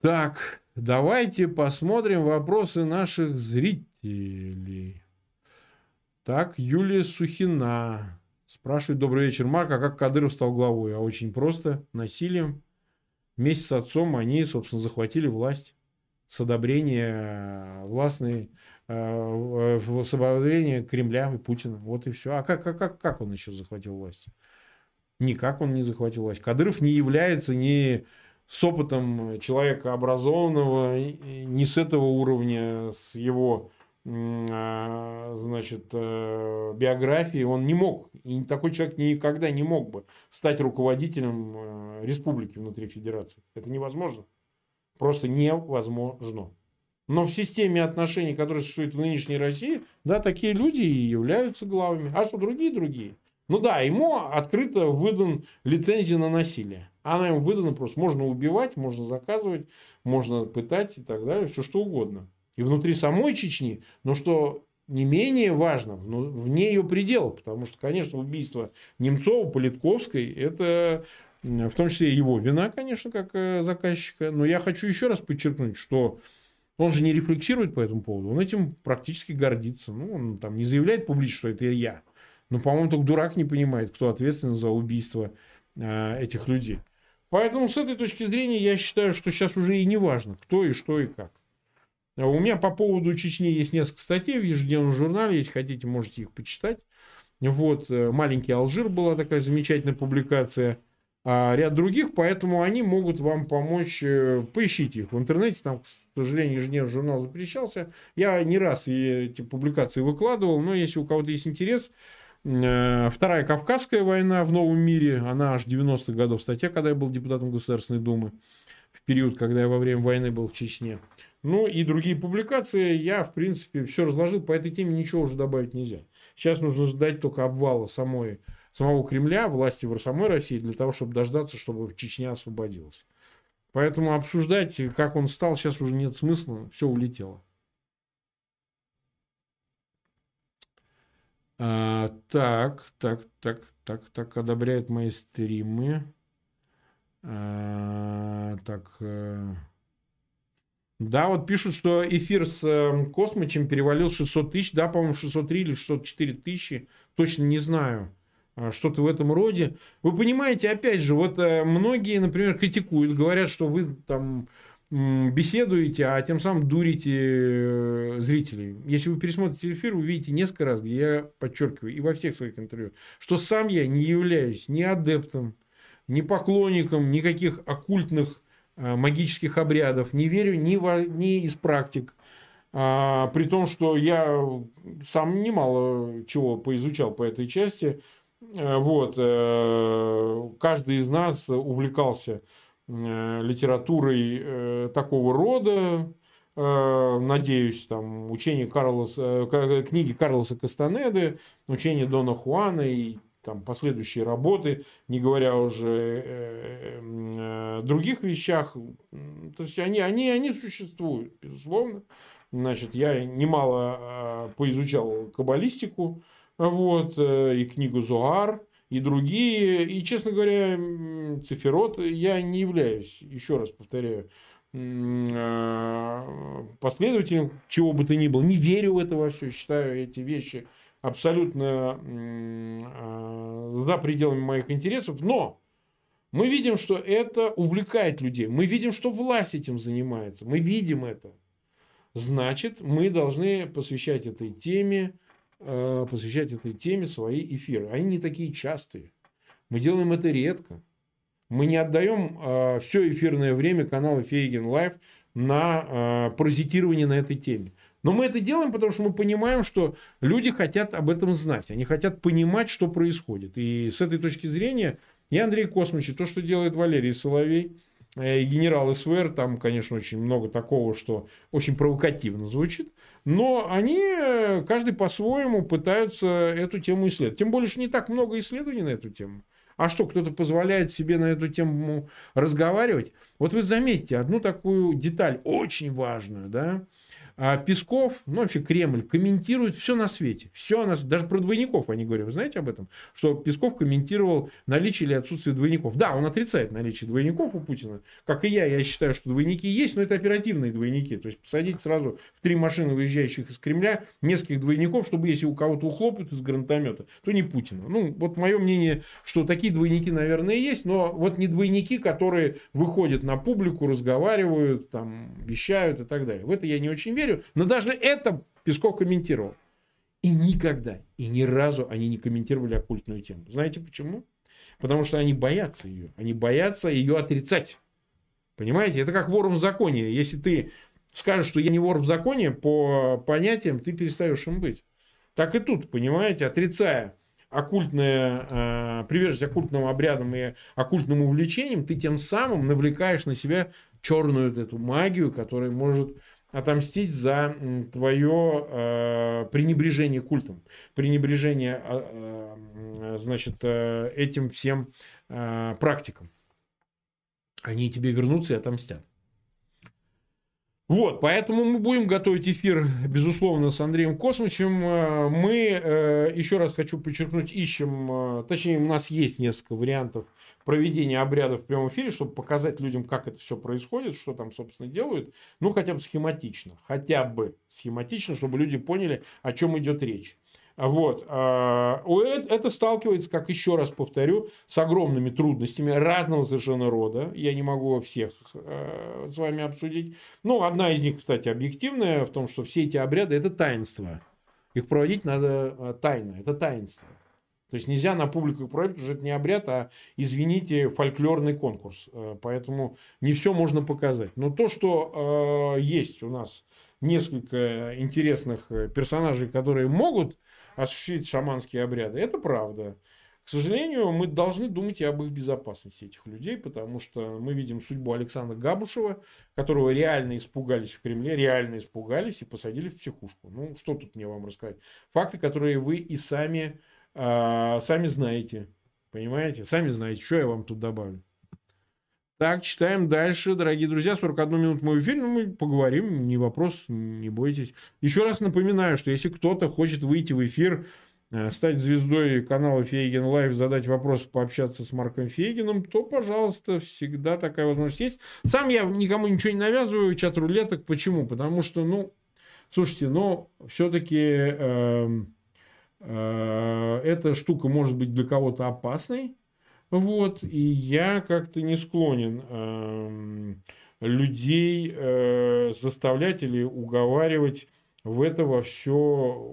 Так, Давайте посмотрим вопросы наших зрителей. Так, Юлия Сухина спрашивает. Добрый вечер, Марк. А как Кадыров стал главой? А очень просто. Насилием. Вместе с отцом они, собственно, захватили власть с одобрения властной э, с Кремля и Путина. Вот и все. А как, как, как, как он еще захватил власть? Никак он не захватил власть. Кадыров не является ни с опытом человека образованного, не с этого уровня, с его а, значит, э, биографии, он не мог, и такой человек никогда не мог бы стать руководителем э, республики внутри федерации. Это невозможно. Просто невозможно. Но в системе отношений, которая существует в нынешней России, да, такие люди и являются главами. А что другие другие? Ну да, ему открыто выдан лицензия на насилие. Она ему выдана просто. Можно убивать, можно заказывать, можно пытать и так далее. Все что угодно и внутри самой Чечни, но что не менее важно, вне ее пределов, потому что, конечно, убийство Немцова, Политковской, это в том числе его вина, конечно, как э, заказчика. Но я хочу еще раз подчеркнуть, что он же не рефлексирует по этому поводу, он этим практически гордится. Ну, он там не заявляет публично, что это я. Но, по-моему, только дурак не понимает, кто ответственен за убийство э, этих людей. Поэтому с этой точки зрения я считаю, что сейчас уже и не важно, кто и что и как. А у меня по поводу Чечни есть несколько статей в ежедневном журнале. Если хотите, можете их почитать. Вот, э, «Маленький Алжир» была такая замечательная публикация. А ряд других, поэтому они могут вам помочь. Э, поищите их в интернете. Там, к сожалению, ежедневный журнал запрещался. Я не раз эти публикации выкладывал, но если у кого-то есть интерес, Вторая Кавказская война в новом мире, она аж 90-х годов статья, когда я был депутатом Государственной Думы, в период, когда я во время войны был в Чечне. Ну и другие публикации я, в принципе, все разложил. По этой теме ничего уже добавить нельзя. Сейчас нужно ждать только обвала самой, самого Кремля, власти в самой России, для того, чтобы дождаться, чтобы Чечня освободилась. Поэтому обсуждать, как он стал, сейчас уже нет смысла. Все улетело. А, так, так, так, так, так, одобряет мои стримы. А, так, э, да, вот пишут, что эфир с э, Космичем перевалил 600 тысяч. Да, по-моему, 603 или 604 тысячи. Точно не знаю. А, что-то в этом роде. Вы понимаете, опять же, вот э, многие, например, критикуют, говорят, что вы там беседуете, а тем самым дурите э, зрителей. Если вы пересмотрите эфир, увидите несколько раз, где я подчеркиваю, и во всех своих интервью, что сам я не являюсь ни адептом, ни поклонником никаких оккультных Э, магических обрядов, не верю ни, во, ни из практик. А, при том, что я сам немало чего поизучал по этой части. Э, вот, каждый из нас увлекался литературой такого рода, надеюсь, там, учение Карлоса, книги Карлоса Кастанеды, учение Дона Хуана и там, последующие работы, не говоря уже э, э, других вещах. То есть они, они, они существуют, безусловно. Значит, я немало э, поизучал каббалистику, вот, э, и книгу Зоар, и другие. И, честно говоря, циферот я не являюсь, еще раз повторяю, э, последователем чего бы то ни было. Не верю в это во все, считаю эти вещи абсолютно а, за пределами моих интересов, но мы видим, что это увлекает людей. Мы видим, что власть этим занимается. Мы видим это. Значит, мы должны посвящать этой теме, посвящать этой теме свои эфиры. Они не такие частые. Мы делаем это редко. Мы не отдаем а, все эфирное время канала Фейгин Live на паразитирование на этой теме. Но мы это делаем, потому что мы понимаем, что люди хотят об этом знать. Они хотят понимать, что происходит. И с этой точки зрения и Андрей Космич, и то, что делает Валерий Соловей, э, генерал СВР, там, конечно, очень много такого, что очень провокативно звучит. Но они, э, каждый по-своему, пытаются эту тему исследовать. Тем более, что не так много исследований на эту тему. А что, кто-то позволяет себе на эту тему разговаривать? Вот вы заметьте одну такую деталь, очень важную, да, а Песков, ну вообще Кремль, комментирует все на свете. Все на Даже про двойников они говорят. Вы знаете об этом? Что Песков комментировал наличие или отсутствие двойников. Да, он отрицает наличие двойников у Путина. Как и я, я считаю, что двойники есть, но это оперативные двойники. То есть посадить сразу в три машины, выезжающих из Кремля, нескольких двойников, чтобы если у кого-то ухлопают из гранатомета, то не Путина. Ну, вот мое мнение, что такие двойники, наверное, есть, но вот не двойники, которые выходят на публику, разговаривают, там, вещают и так далее. В это я не очень верю верю, но даже это Песков комментировал. И никогда, и ни разу они не комментировали оккультную тему. Знаете почему? Потому что они боятся ее. Они боятся ее отрицать. Понимаете? Это как вором в законе. Если ты скажешь, что я не вор в законе, по понятиям ты перестаешь им быть. Так и тут, понимаете, отрицая оккультная, э, приверженность оккультным обрядам и оккультным увлечениям, ты тем самым навлекаешь на себя черную эту магию, которая может отомстить за твое э, пренебрежение культом, пренебрежение, э, э, значит, э, этим всем э, практикам. Они тебе вернутся и отомстят. Вот, поэтому мы будем готовить эфир, безусловно, с Андреем Космичем. Э, мы, э, еще раз хочу подчеркнуть, ищем, э, точнее, у нас есть несколько вариантов проведения обрядов в прямом эфире, чтобы показать людям, как это все происходит, что там, собственно, делают. Ну, хотя бы схематично. Хотя бы схематично, чтобы люди поняли, о чем идет речь. Вот. А, это сталкивается, как еще раз повторю, с огромными трудностями разного совершенно рода. Я не могу всех э, с вами обсудить. Ну, одна из них, кстати, объективная, в том, что все эти обряды – это таинство. Их проводить надо э, тайно. Это таинство. То есть нельзя на публику проводить, потому что это не обряд, а, извините, фольклорный конкурс. Э, поэтому не все можно показать. Но то, что есть у нас несколько интересных персонажей, которые могут осуществить шаманские обряды. Это правда. К сожалению, мы должны думать и об их безопасности этих людей, потому что мы видим судьбу Александра Габушева, которого реально испугались в Кремле, реально испугались и посадили в психушку. Ну, что тут мне вам рассказать? Факты, которые вы и сами, э, сами знаете. Понимаете? Сами знаете, что я вам тут добавлю. Так, читаем дальше, дорогие друзья. 41 минут мой эфир, ну, мы поговорим, не вопрос, не бойтесь. Еще раз напоминаю, что если кто-то хочет выйти в эфир, э, стать звездой канала Фейгин Live, задать вопрос, пообщаться с Марком Фейгином, то, пожалуйста, всегда такая возможность есть. Сам я никому ничего не навязываю, чат рулеток. Почему? Потому что, ну, слушайте, но все-таки э, эм, э, эта штука может быть для кого-то опасной. Вот, и я как-то не склонен э, людей э, заставлять или уговаривать в это во все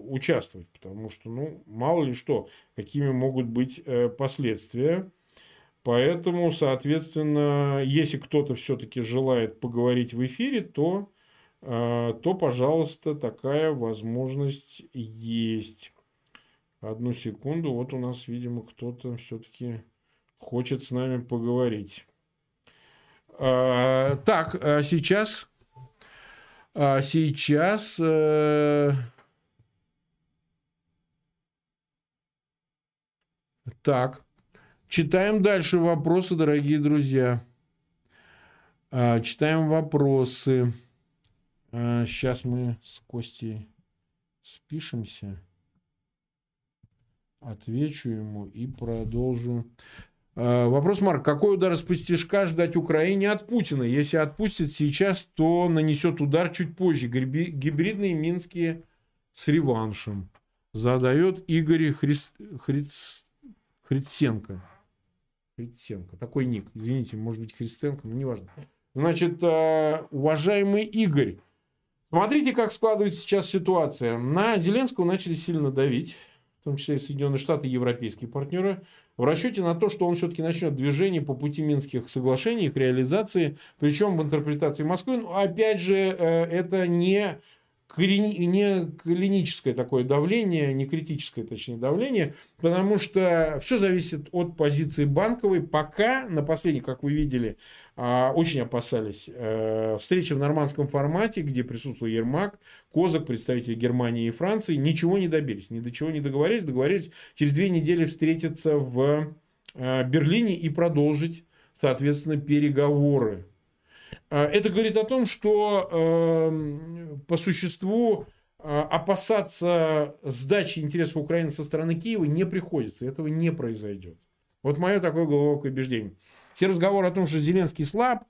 участвовать, потому что, ну, мало ли что, какими могут быть э, последствия. Поэтому, соответственно, если кто-то все-таки желает поговорить в эфире, то, э, то, пожалуйста, такая возможность есть. Одну секунду, вот у нас, видимо, кто-то все-таки хочет с нами поговорить. А, так, а сейчас... А сейчас... Э, так, читаем дальше вопросы, дорогие друзья. А, читаем вопросы. А, сейчас мы с Костей спишемся. Отвечу ему и продолжу. Э, вопрос, Марк. Какой удар из пустяшка ждать Украине от Путина? Если отпустит сейчас, то нанесет удар чуть позже. Гибридные минские с реваншем. Задает Игорь Хрис... Хриц... Хриценко. Хриценко. Такой ник. Извините, может быть Христенко, но неважно. Значит, э, уважаемый Игорь, смотрите, как складывается сейчас ситуация. На Зеленского начали сильно давить том числе Соединенные Штаты и европейские партнеры, в расчете на то, что он все-таки начнет движение по пути Минских соглашений, их реализации, причем в интерпретации Москвы. Но, опять же, э, это не не клиническое такое давление, не критическое, точнее, давление, потому что все зависит от позиции банковой. Пока, на последних, как вы видели, а, очень опасались э, встречи в нормандском формате, где присутствовал Ермак, Козак, представители Германии и Франции, ничего не добились, ни до чего не договорились. Договорились через две недели встретиться в э, Берлине и продолжить, соответственно, переговоры это говорит о том, что эм, по существу а, опасаться сдачи интересов Украины со стороны Киева не приходится. Этого не произойдет. Вот мое такое глубокое убеждение. Все разговоры о том, что Зеленский слаб,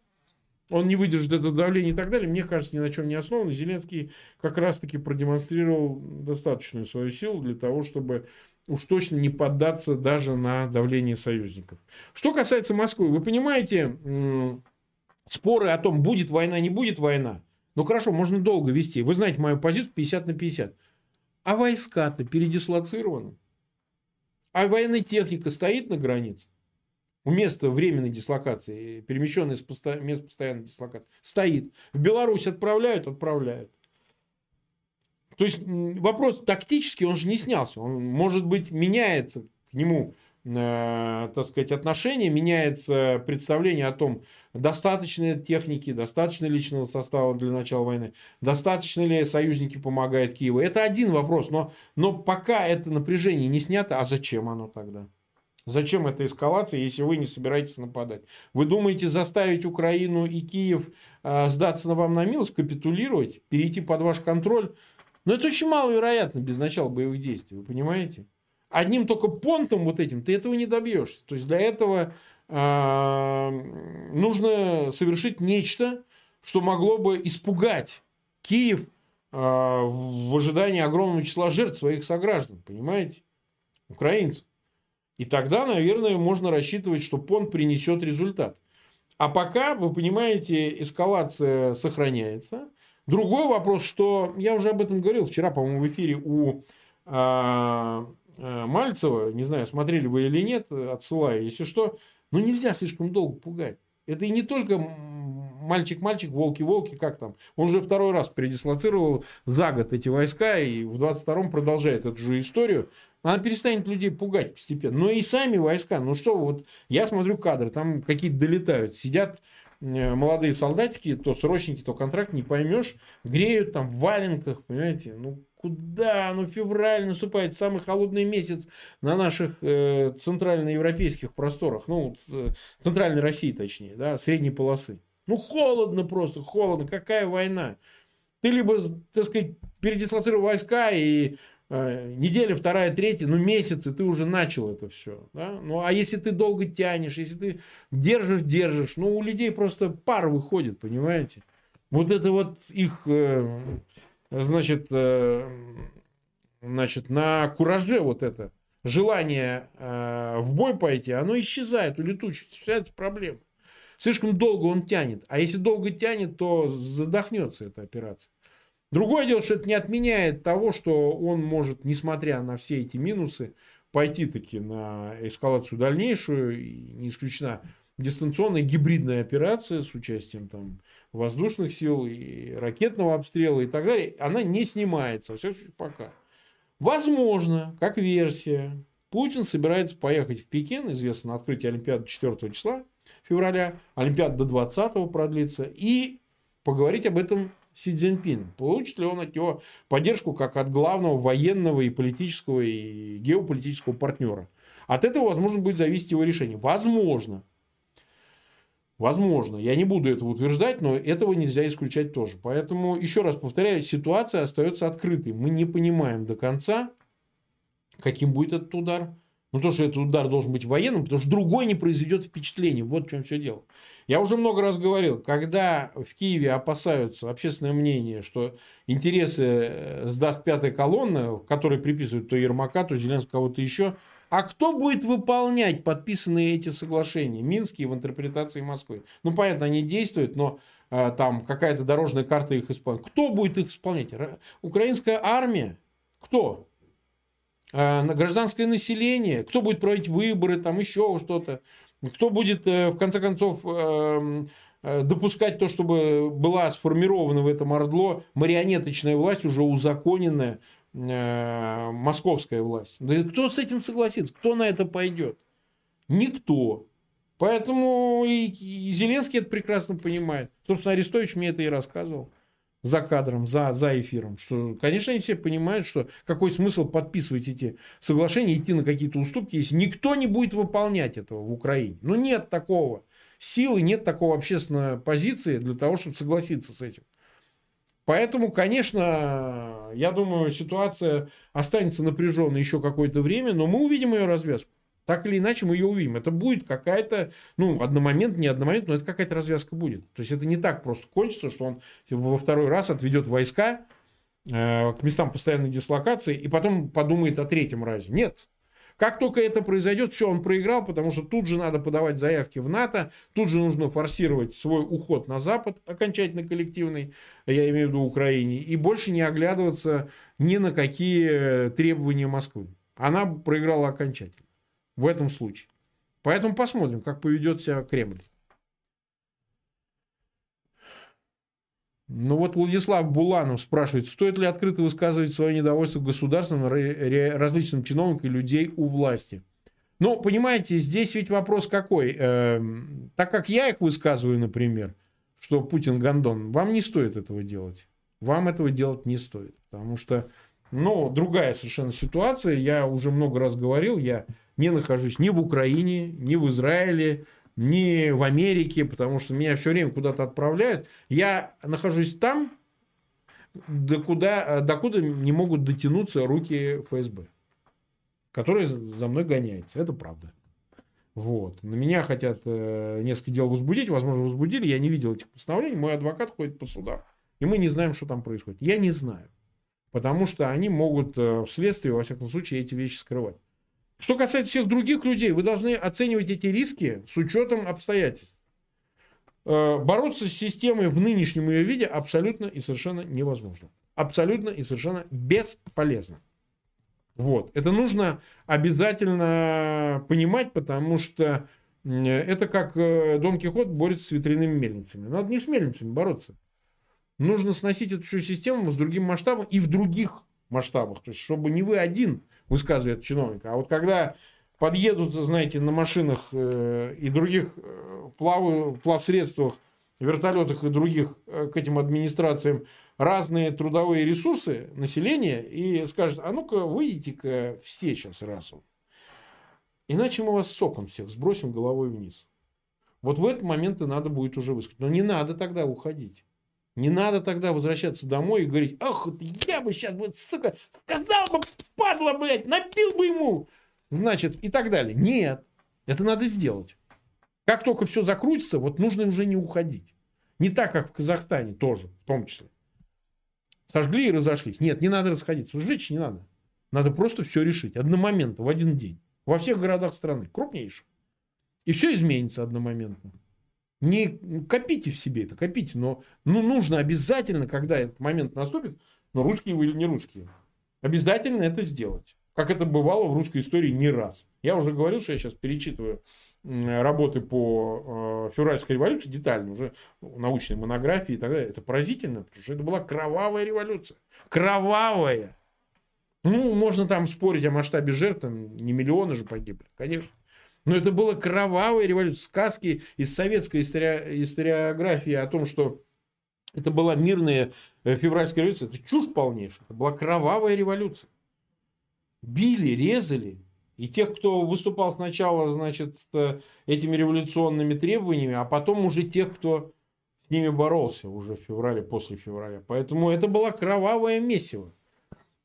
он не выдержит это давление и так далее, мне кажется, ни на чем не основан. Зеленский как раз-таки продемонстрировал достаточную свою силу для того, чтобы уж точно не поддаться даже на давление союзников. Что касается Москвы, вы понимаете, споры о том, будет война, не будет война, ну хорошо, можно долго вести. Вы знаете мою позицию 50 на 50. А войска-то передислоцированы. А военная техника стоит на границе. у места временной дислокации, перемещенной с посто... мест постоянной дислокации, стоит. В Беларусь отправляют, отправляют. То есть вопрос тактический, он же не снялся. Он, может быть, меняется к нему так сказать, отношение, меняется представление о том, достаточно техники, достаточно личного состава для начала войны, достаточно ли союзники помогают Киеву. Это один вопрос, но, но пока это напряжение не снято, а зачем оно тогда? Зачем эта эскалация, если вы не собираетесь нападать? Вы думаете заставить Украину и Киев э, сдаться на вам на милость, капитулировать, перейти под ваш контроль? Но это очень маловероятно без начала боевых действий, вы понимаете? Одним только понтом вот этим ты этого не добьешься. То есть для этого э, нужно совершить нечто, что могло бы испугать Киев э, в ожидании огромного числа жертв своих сограждан, понимаете, украинцев. И тогда, наверное, можно рассчитывать, что понт принесет результат. А пока, вы понимаете, эскалация сохраняется. Другой вопрос, что я уже об этом говорил вчера, по-моему, в эфире у э, Мальцева, не знаю, смотрели вы или нет, отсылаю, если что, но нельзя слишком долго пугать. Это и не только мальчик-мальчик, волки-волки, как там. Он уже второй раз передислоцировал за год эти войска и в 22-м продолжает эту же историю. Она перестанет людей пугать постепенно. Но и сами войска, ну что, вот я смотрю кадры, там какие-то долетают, сидят э, молодые солдатики, то срочники, то контракт, не поймешь, греют там в валенках, понимаете, ну куда, ну февраль наступает, самый холодный месяц на наших э, центральноевропейских просторах, ну, э, центральной России точнее, да, средней полосы. Ну холодно просто, холодно, какая война? Ты либо, так сказать, передислоцировал войска и Э, неделя, вторая, третья, ну месяц, и ты уже начал это все. Да? Ну а если ты долго тянешь, если ты держишь, держишь, ну у людей просто пар выходит, понимаете? Вот это вот их, э, значит, э, значит, на кураже вот это желание в бой пойти, оно исчезает, улетучивается, исчезает проблема. Слишком долго он тянет. А если долго тянет, то задохнется эта операция. Другое дело, что это не отменяет того, что он может, несмотря на все эти минусы, пойти таки на эскалацию дальнейшую. Не исключена дистанционная гибридная операция с участием там, воздушных сил и ракетного обстрела и так далее. Она не снимается, во всяком случае, пока. Возможно, как версия, Путин собирается поехать в Пекин, известно на открытие Олимпиады 4 числа февраля, Олимпиада до 20 продлится, и поговорить об этом Си Цзиньпин? Получит ли он от него поддержку как от главного военного и политического и геополитического партнера? От этого, возможно, будет зависеть его решение. Возможно. Возможно. Я не буду этого утверждать, но этого нельзя исключать тоже. Поэтому, еще раз повторяю, ситуация остается открытой. Мы не понимаем до конца, каким будет этот удар. Ну, то, что этот удар должен быть военным, потому что другой не произведет впечатления. Вот в чем все дело. Я уже много раз говорил, когда в Киеве опасаются общественное мнение, что интересы э, сдаст пятая колонна, которой приписывают то Ермака, то Зеленского, кого-то еще, а кто будет выполнять подписанные эти соглашения, Минские в интерпретации Москвы? Ну, понятно, они действуют, но э, там какая-то дорожная карта их исполняет. Кто будет их исполнять? Украинская армия? Кто? На гражданское население, кто будет проводить выборы, там еще что-то, кто будет, э, в конце концов, эм, э, допускать то, чтобы была сформирована в этом Ордло марионеточная власть, уже узаконенная э, московская власть. Да кто с этим согласится? Кто на это пойдет? Никто. Поэтому и, и Зеленский это прекрасно понимает. Собственно, Арестович мне это и рассказывал за кадром, за, за эфиром. Что, конечно, они все понимают, что какой смысл подписывать эти соглашения, идти на какие-то уступки, если никто не будет выполнять этого в Украине. Ну, нет такого силы, нет такого общественной позиции для того, чтобы согласиться с этим. Поэтому, конечно, я думаю, ситуация останется напряженной еще какое-то время, но мы увидим ее развязку. Так или иначе мы ее увидим. Это будет какая-то, ну, одномомент, не одномомент, но это какая-то развязка будет. То есть это не так просто кончится, что он во второй раз отведет войска э, к местам постоянной дислокации и потом подумает о третьем разе. Нет. Как только это произойдет, все, он проиграл, потому что тут же надо подавать заявки в НАТО, тут же нужно форсировать свой уход на Запад, окончательно коллективный, я имею в виду Украине, и больше не оглядываться ни на какие требования Москвы. Она проиграла окончательно в этом случае. Поэтому посмотрим, как поведет себя Кремль. Ну вот Владислав Буланов спрашивает, стоит ли открыто высказывать свое недовольство государством, различным чиновникам и людей у власти. Ну, понимаете, здесь ведь вопрос какой. Э, так как я их высказываю, например, что Путин гондон, вам не стоит этого делать. Вам этого делать не стоит. Потому что, ну, другая совершенно ситуация. Я уже много раз говорил, я не нахожусь ни в Украине, ни в Израиле, ни в Америке, потому что меня все время куда-то отправляют. Я нахожусь там, докуда, докуда не могут дотянуться руки ФСБ, которые за мной гоняются. Это правда. Вот. На меня хотят э, несколько дел возбудить, возможно, возбудили. Я не видел этих постановлений. Мой адвокат ходит по судам. И мы не знаем, что там происходит. Я не знаю. Потому что они могут э, вследствие, во всяком случае, эти вещи скрывать. Что касается всех других людей, вы должны оценивать эти риски с учетом обстоятельств. Э, бороться с системой в нынешнем ее виде абсолютно и совершенно невозможно. Абсолютно и совершенно бесполезно. Вот. Это нужно обязательно понимать, потому что это как э, Дон Кихот борется с ветряными мельницами. Надо не с мельницами бороться. Нужно сносить эту всю систему с другим масштабом и в других масштабах. То есть, чтобы не вы один высказывает чиновника. А вот когда подъедут, знаете, на машинах э, и других э, плав, плавсредствах, вертолетах и других э, к этим администрациям разные трудовые ресурсы населения и скажут, а ну-ка выйдите-ка все сейчас разом. Иначе мы вас соком всех сбросим головой вниз. Вот в этот момент и надо будет уже высказать. Но не надо тогда уходить. Не надо тогда возвращаться домой и говорить, ах, я бы сейчас, вот, сука, сказал бы, падла, блядь, напил бы ему. Значит, и так далее. Нет, это надо сделать. Как только все закрутится, вот нужно уже не уходить. Не так, как в Казахстане тоже, в том числе. Сожгли и разошлись. Нет, не надо расходиться. Сжечь не надо. Надо просто все решить. Одномоментно, в один день. Во всех городах страны. Крупнейших. И все изменится одномоментно. Не копите в себе это, копите, но ну, нужно обязательно, когда этот момент наступит, но русские вы или не русские, обязательно это сделать. Как это бывало в русской истории не раз. Я уже говорил, что я сейчас перечитываю работы по э, февральской революции детально, уже научные монографии и так далее. Это поразительно, потому что это была кровавая революция. Кровавая. Ну, можно там спорить о масштабе жертв, там не миллионы же погибли, конечно. Но это была кровавая революция. Сказки из советской истори... историографии о том, что это была мирная э, февральская революция, это чушь полнейшая. Это была кровавая революция. Били, резали. И тех, кто выступал сначала, значит, с э, этими революционными требованиями, а потом уже тех, кто с ними боролся уже в феврале, после февраля. Поэтому это была кровавая месиво.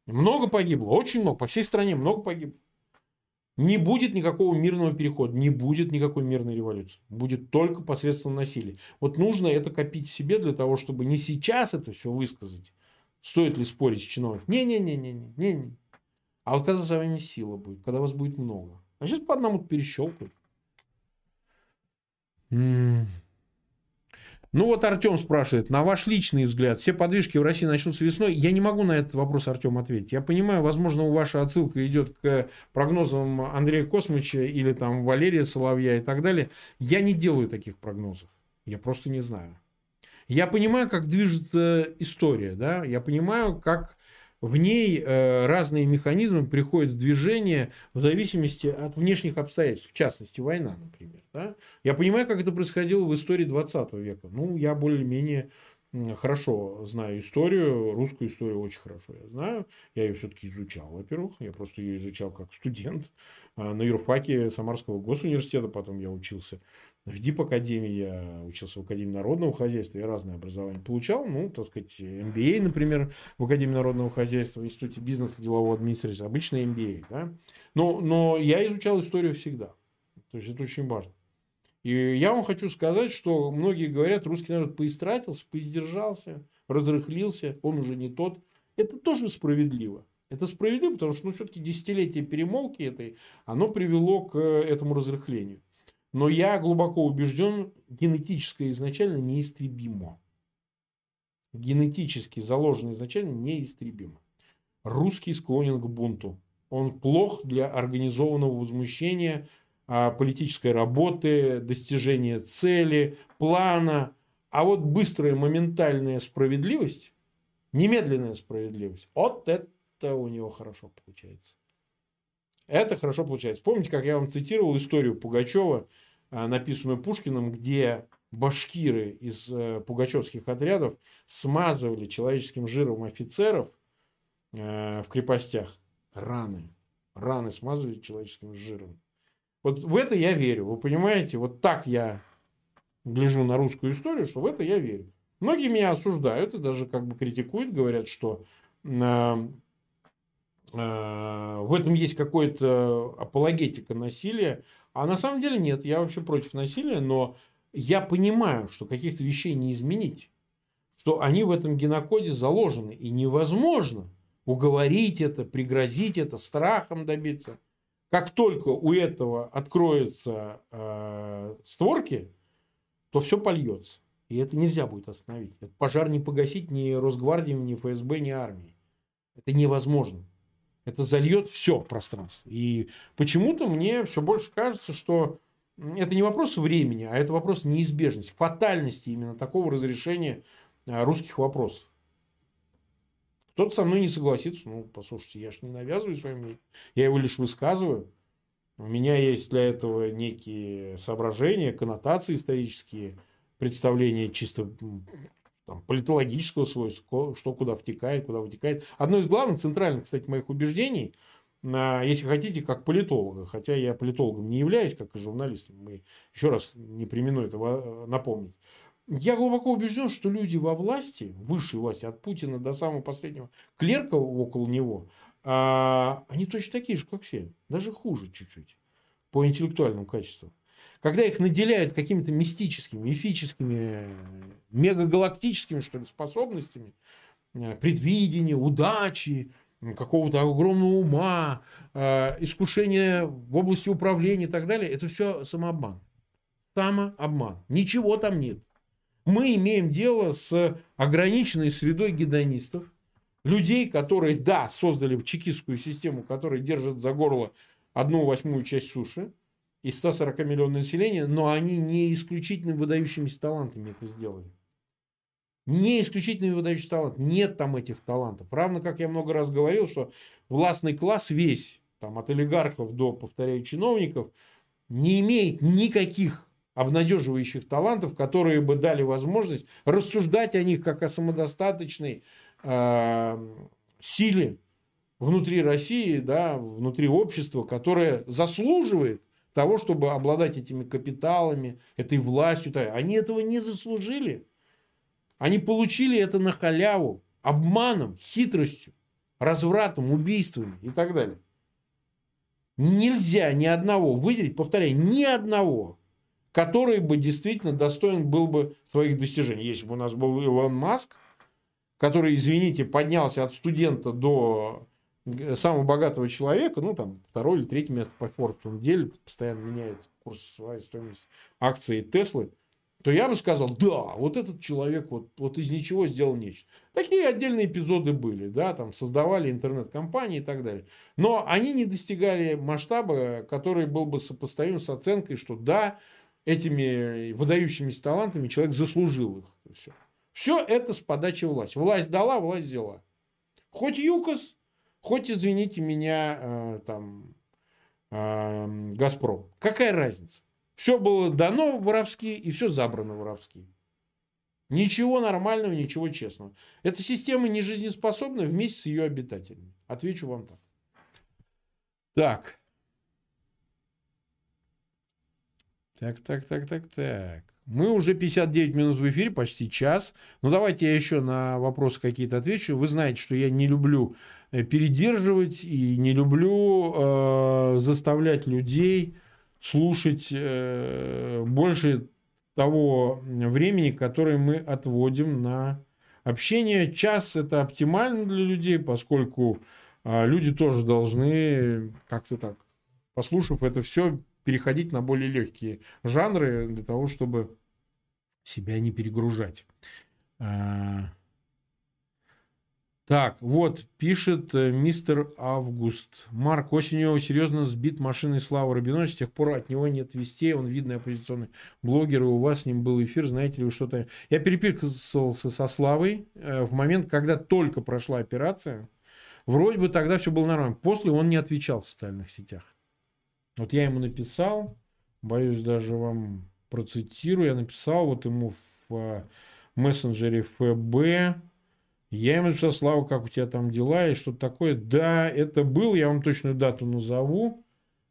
Много погибло, очень много, по всей стране много погибло. Не будет никакого мирного перехода, не будет никакой мирной революции. Будет только посредством насилия. Вот нужно это копить в себе для того, чтобы не сейчас это все высказать. Стоит ли спорить с чиновником? Не-не-не-не-не. не. А вот когда за вами сила будет, когда вас будет много. А сейчас по одному перещелкают. Ну вот Артем спрашивает, на ваш личный взгляд, все подвижки в России начнутся весной? Я не могу на этот вопрос, Артем, ответить. Я понимаю, возможно, ваша отсылка идет к прогнозам Андрея Космича или там Валерия Соловья и так далее. Я не делаю таких прогнозов. Я просто не знаю. Я понимаю, как движется история, да, я понимаю, как в ней э, разные механизмы приходят в движение в зависимости от внешних обстоятельств, в частности, война, например. Да? Я понимаю, как это происходило в истории 20 века. Ну, я более-менее хорошо знаю историю, русскую историю очень хорошо я знаю. Я ее все-таки изучал, во-первых. Я просто ее изучал как студент а, на юрфаке Самарского госуниверситета. Потом я учился в ДИП Академии, я учился в Академии народного хозяйства, я разное образование получал, ну, так сказать, MBA, например, в Академии народного хозяйства, в Институте бизнеса, делового администрации, обычный MBA, да. Но, но я изучал историю всегда. То есть, это очень важно. И я вам хочу сказать, что многие говорят, русский народ поистратился, поиздержался, разрыхлился, он уже не тот. Это тоже справедливо. Это справедливо, потому что ну, все-таки десятилетие перемолки этой, оно привело к этому разрыхлению. Но я глубоко убежден, генетическое изначально неистребимо. Генетически заложено изначально неистребимо. Русский склонен к бунту. Он плох для организованного возмущения а, политической работы, достижения цели, плана. А вот быстрая моментальная справедливость, немедленная справедливость, вот это у него хорошо получается. Это хорошо получается. Помните, как я вам цитировал историю Пугачева, а, написанную Пушкиным, где башкиры из э, пугачевских отрядов смазывали человеческим жиром офицеров э, в крепостях раны. Раны смазывали человеческим жиром. Вот в это я верю. Вы понимаете, вот так я гляжу на русскую историю, что в это я верю. Многие меня осуждают и даже как бы критикуют, говорят, что э, Э, в этом есть какое-то апологетика насилия. А на самом деле нет, я вообще против насилия, но я понимаю, что каких-то вещей не изменить, что они в этом генокоде заложены, и невозможно уговорить это, пригрозить это, страхом добиться. Как только у этого откроются э, створки, то все польется. И это нельзя будет остановить. Этот пожар не погасить ни Росгвардией, ни ФСБ, ни армией. Это невозможно. Это зальет все пространство. И почему-то мне все больше кажется, что это не вопрос времени, а это вопрос неизбежности, фатальности именно такого разрешения а, русских вопросов. Кто-то со мной не согласится. Ну, послушайте, я же не навязываю свое мнение. Я его лишь высказываю. У меня есть для этого некие соображения, коннотации исторические, представления чисто там, политологического свойства, что куда втекает, куда вытекает. Одно из главных, центральных, кстати, моих убеждений, если хотите, как политолога, хотя я политологом не являюсь, как и журналистом, мы еще раз не примену этого напомнить. Я глубоко убежден, что люди во власти, высшей власти, от Путина до самого последнего клерка около него, а, они точно такие же, как все, даже хуже чуть-чуть по интеллектуальным качествам когда их наделяют какими-то мистическими, мифическими, мегагалактическими что ли, способностями, э, предвидения, удачи, какого-то огромного ума, э, искушения в области управления и так далее, это все самообман. Самообман. Ничего там нет. Мы имеем дело с ограниченной средой гедонистов, людей, которые, да, создали чекистскую систему, которая держит за горло одну восьмую часть суши, и 140 миллионов населения, но они не исключительно выдающимися талантами это сделали. Не исключительно выдающийся талант. Нет там этих талантов. Равно как я много раз говорил, что властный класс весь, там, от олигархов до, повторяю, чиновников, не имеет никаких обнадеживающих талантов, которые бы дали возможность рассуждать о них как о самодостаточной э, силе внутри России, да, внутри общества, которое заслуживает того, чтобы обладать этими капиталами, этой властью. Они этого не заслужили. Они получили это на халяву, обманом, хитростью, развратом, убийствами и так далее. Нельзя ни одного выделить, повторяю, ни одного, который бы действительно достоин был бы своих достижений. Если бы у нас был Илон Маск, который, извините, поднялся от студента до самого богатого человека, ну, там, второй или третий место по Forbes он делит, постоянно меняет курс своей стоимости акции Теслы, то я бы сказал, да, вот этот человек вот, вот из ничего сделал нечто. Такие отдельные эпизоды были, да, там создавали интернет-компании и так далее. Но они не достигали масштаба, который был бы сопоставим с оценкой, что да, этими выдающимися талантами человек заслужил их. Все. Все это с подачи власти. Власть дала, власть взяла. Хоть ЮКОС, Хоть, извините меня, э, там, э, Газпром. Какая разница? Все было дано воровски и все забрано воровски. Ничего нормального, ничего честного. Эта система не жизнеспособна вместе с ее обитателями. Отвечу вам так. Так. Так, так, так, так, так. Мы уже 59 минут в эфире, почти час. Ну, давайте я еще на вопросы какие-то отвечу. Вы знаете, что я не люблю передерживать и не люблю э, заставлять людей слушать э, больше того времени, которое мы отводим на общение. Час это оптимально для людей, поскольку э, люди тоже должны как-то так, послушав это все, переходить на более легкие жанры для того, чтобы себя не перегружать. Так, вот, пишет э, мистер Август. Марк, осенью серьезно сбит машиной Славы Рабинович. С тех пор от него нет вестей. Он видный оппозиционный блогер, и у вас с ним был эфир. Знаете ли вы что-то? Я переписывался со Славой э, в момент, когда только прошла операция. Вроде бы тогда все было нормально. После он не отвечал в социальных сетях. Вот я ему написал, боюсь даже вам процитирую, я написал вот ему в э, мессенджере ФБ, я ему написал, Слава, как у тебя там дела и что-то такое. Да, это был, я вам точную дату назову.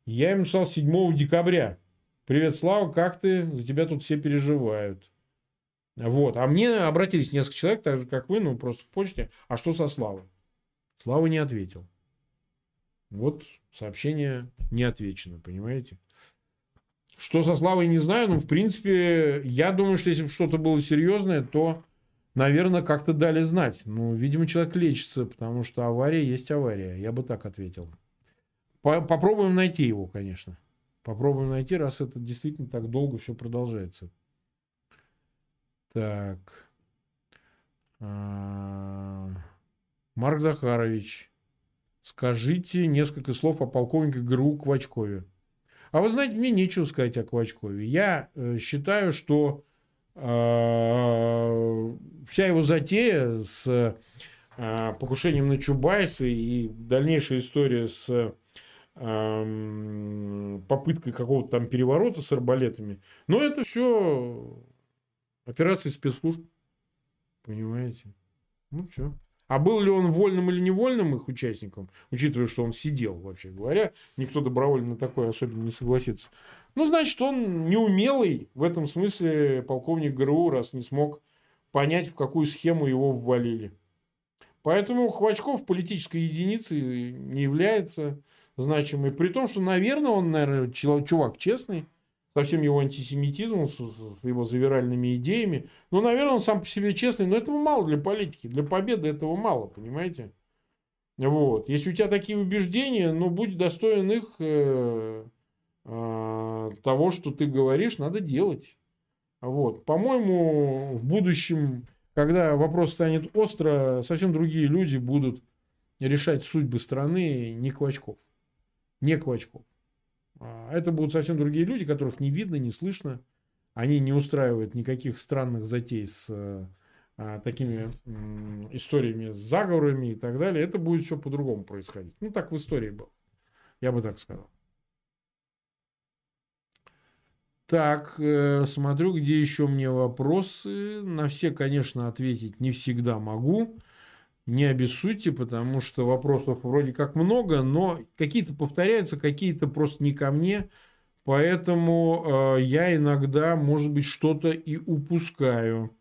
Я ему написал 7 декабря. Привет, Слава, как ты? За тебя тут все переживают. Вот. А мне обратились несколько человек, так же, как вы, ну, просто в почте. А что со Славой? Слава не ответил. Вот сообщение не отвечено, понимаете? Что со Славой, не знаю. Ну, в принципе, я думаю, что если бы что-то было серьезное, то наверное, как-то дали знать. Ну, видимо, человек лечится, потому что авария есть авария. Я бы так ответил. Попробуем найти его, конечно. Попробуем найти, раз это действительно так долго все продолжается. Так. А, Марк Захарович, скажите несколько слов о полковнике ГРУ Квачкове. А вы знаете, мне нечего сказать о Квачкове. Я э, считаю, что а, вся его затея с а, покушением на Чубайса и дальнейшая история с попыткой какого-то там переворота с арбалетами, но это все операции спецслужб, понимаете? Ну, все. А был ли он вольным или невольным их участником, учитывая, что он сидел, вообще говоря, никто добровольно на такое особенно не согласится. Ну, значит, он неумелый в этом смысле полковник ГРУ, раз не смог понять, в какую схему его ввалили. Поэтому Хвачков политической единицей не является значимой. При том, что, наверное, он, наверное, чувак честный, со всем его антисемитизмом, с его завиральными идеями. Ну, наверное, он сам по себе честный, но этого мало для политики. Для победы этого мало, понимаете? Вот. Если у тебя такие убеждения, ну, будь достоин их э, э, того, что ты говоришь, надо делать. Вот. По-моему, в будущем, когда вопрос станет остро, совсем другие люди будут решать судьбы страны не Квачков. Не Квачков. А это будут совсем другие люди, которых не видно, не слышно. Они не устраивают никаких странных затей с а, такими историями, с заговорами и так далее. Это будет все по-другому происходить. Ну, так в истории было. Я бы так сказал. Так, э, смотрю, где еще мне вопросы. На все, конечно, ответить не всегда могу. Не обессудьте, потому что вопросов вроде как много, но какие-то повторяются, какие-то просто не ко мне. Поэтому э, я иногда, может быть, что-то и упускаю.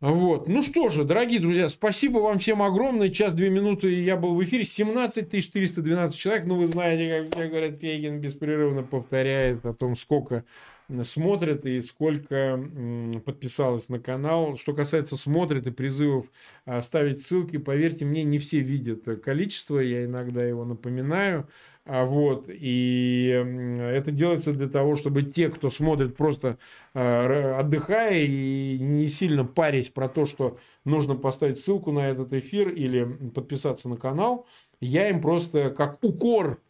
Вот. Ну что же, дорогие друзья, спасибо вам всем огромное. Час, две минуты, я был в эфире. 17 412 человек. Ну, вы знаете, как все говорят, Фейгин беспрерывно повторяет о том, сколько смотрят и сколько подписалось на канал. Что касается смотрит и призывов а, ставить ссылки, поверьте мне, не все видят количество, я иногда его напоминаю. А вот, и это делается для того, чтобы те, кто смотрит просто а, отдыхая и не сильно парясь про то, что нужно поставить ссылку на этот эфир или подписаться на канал, я им просто как укор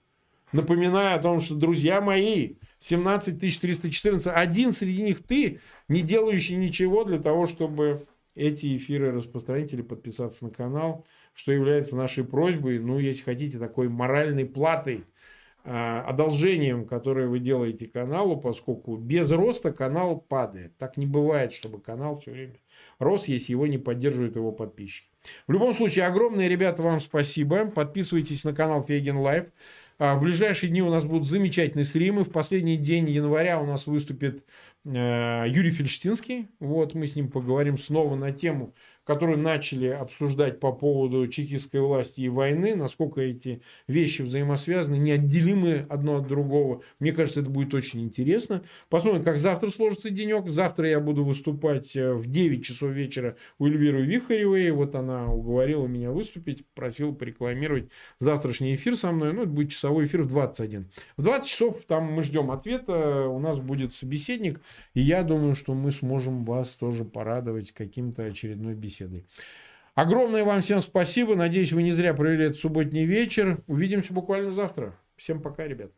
напоминаю о том, что, друзья мои, 17 314. Один среди них ты, не делающий ничего для того, чтобы эти эфиры распространить или подписаться на канал, что является нашей просьбой, ну, если хотите, такой моральной платой, э, одолжением, которое вы делаете каналу, поскольку без роста канал падает. Так не бывает, чтобы канал все время рос, если его не поддерживают его подписчики. В любом случае, огромное, ребята, вам спасибо. Подписывайтесь на канал Фейгин Live. А в ближайшие дни у нас будут замечательные стримы. В последний день января у нас выступит э, Юрий Фельштинский. Вот мы с ним поговорим снова на тему которую начали обсуждать по поводу чекистской власти и войны, насколько эти вещи взаимосвязаны, неотделимы одно от другого. Мне кажется, это будет очень интересно. Посмотрим, как завтра сложится денек. Завтра я буду выступать э, в 9 часов вечера у Эльвиры Вихаревой. Вот она уговорила меня выступить, просила порекламировать завтрашний эфир со мной. Ну, это будет часовой эфир в 21. В 20 часов там мы ждем ответа. У нас будет собеседник. И я думаю, что мы сможем вас тоже порадовать каким-то очередной беседой беседой. Огромное вам всем спасибо. Надеюсь, вы не зря провели этот субботний вечер. Увидимся буквально завтра. Всем пока, ребят.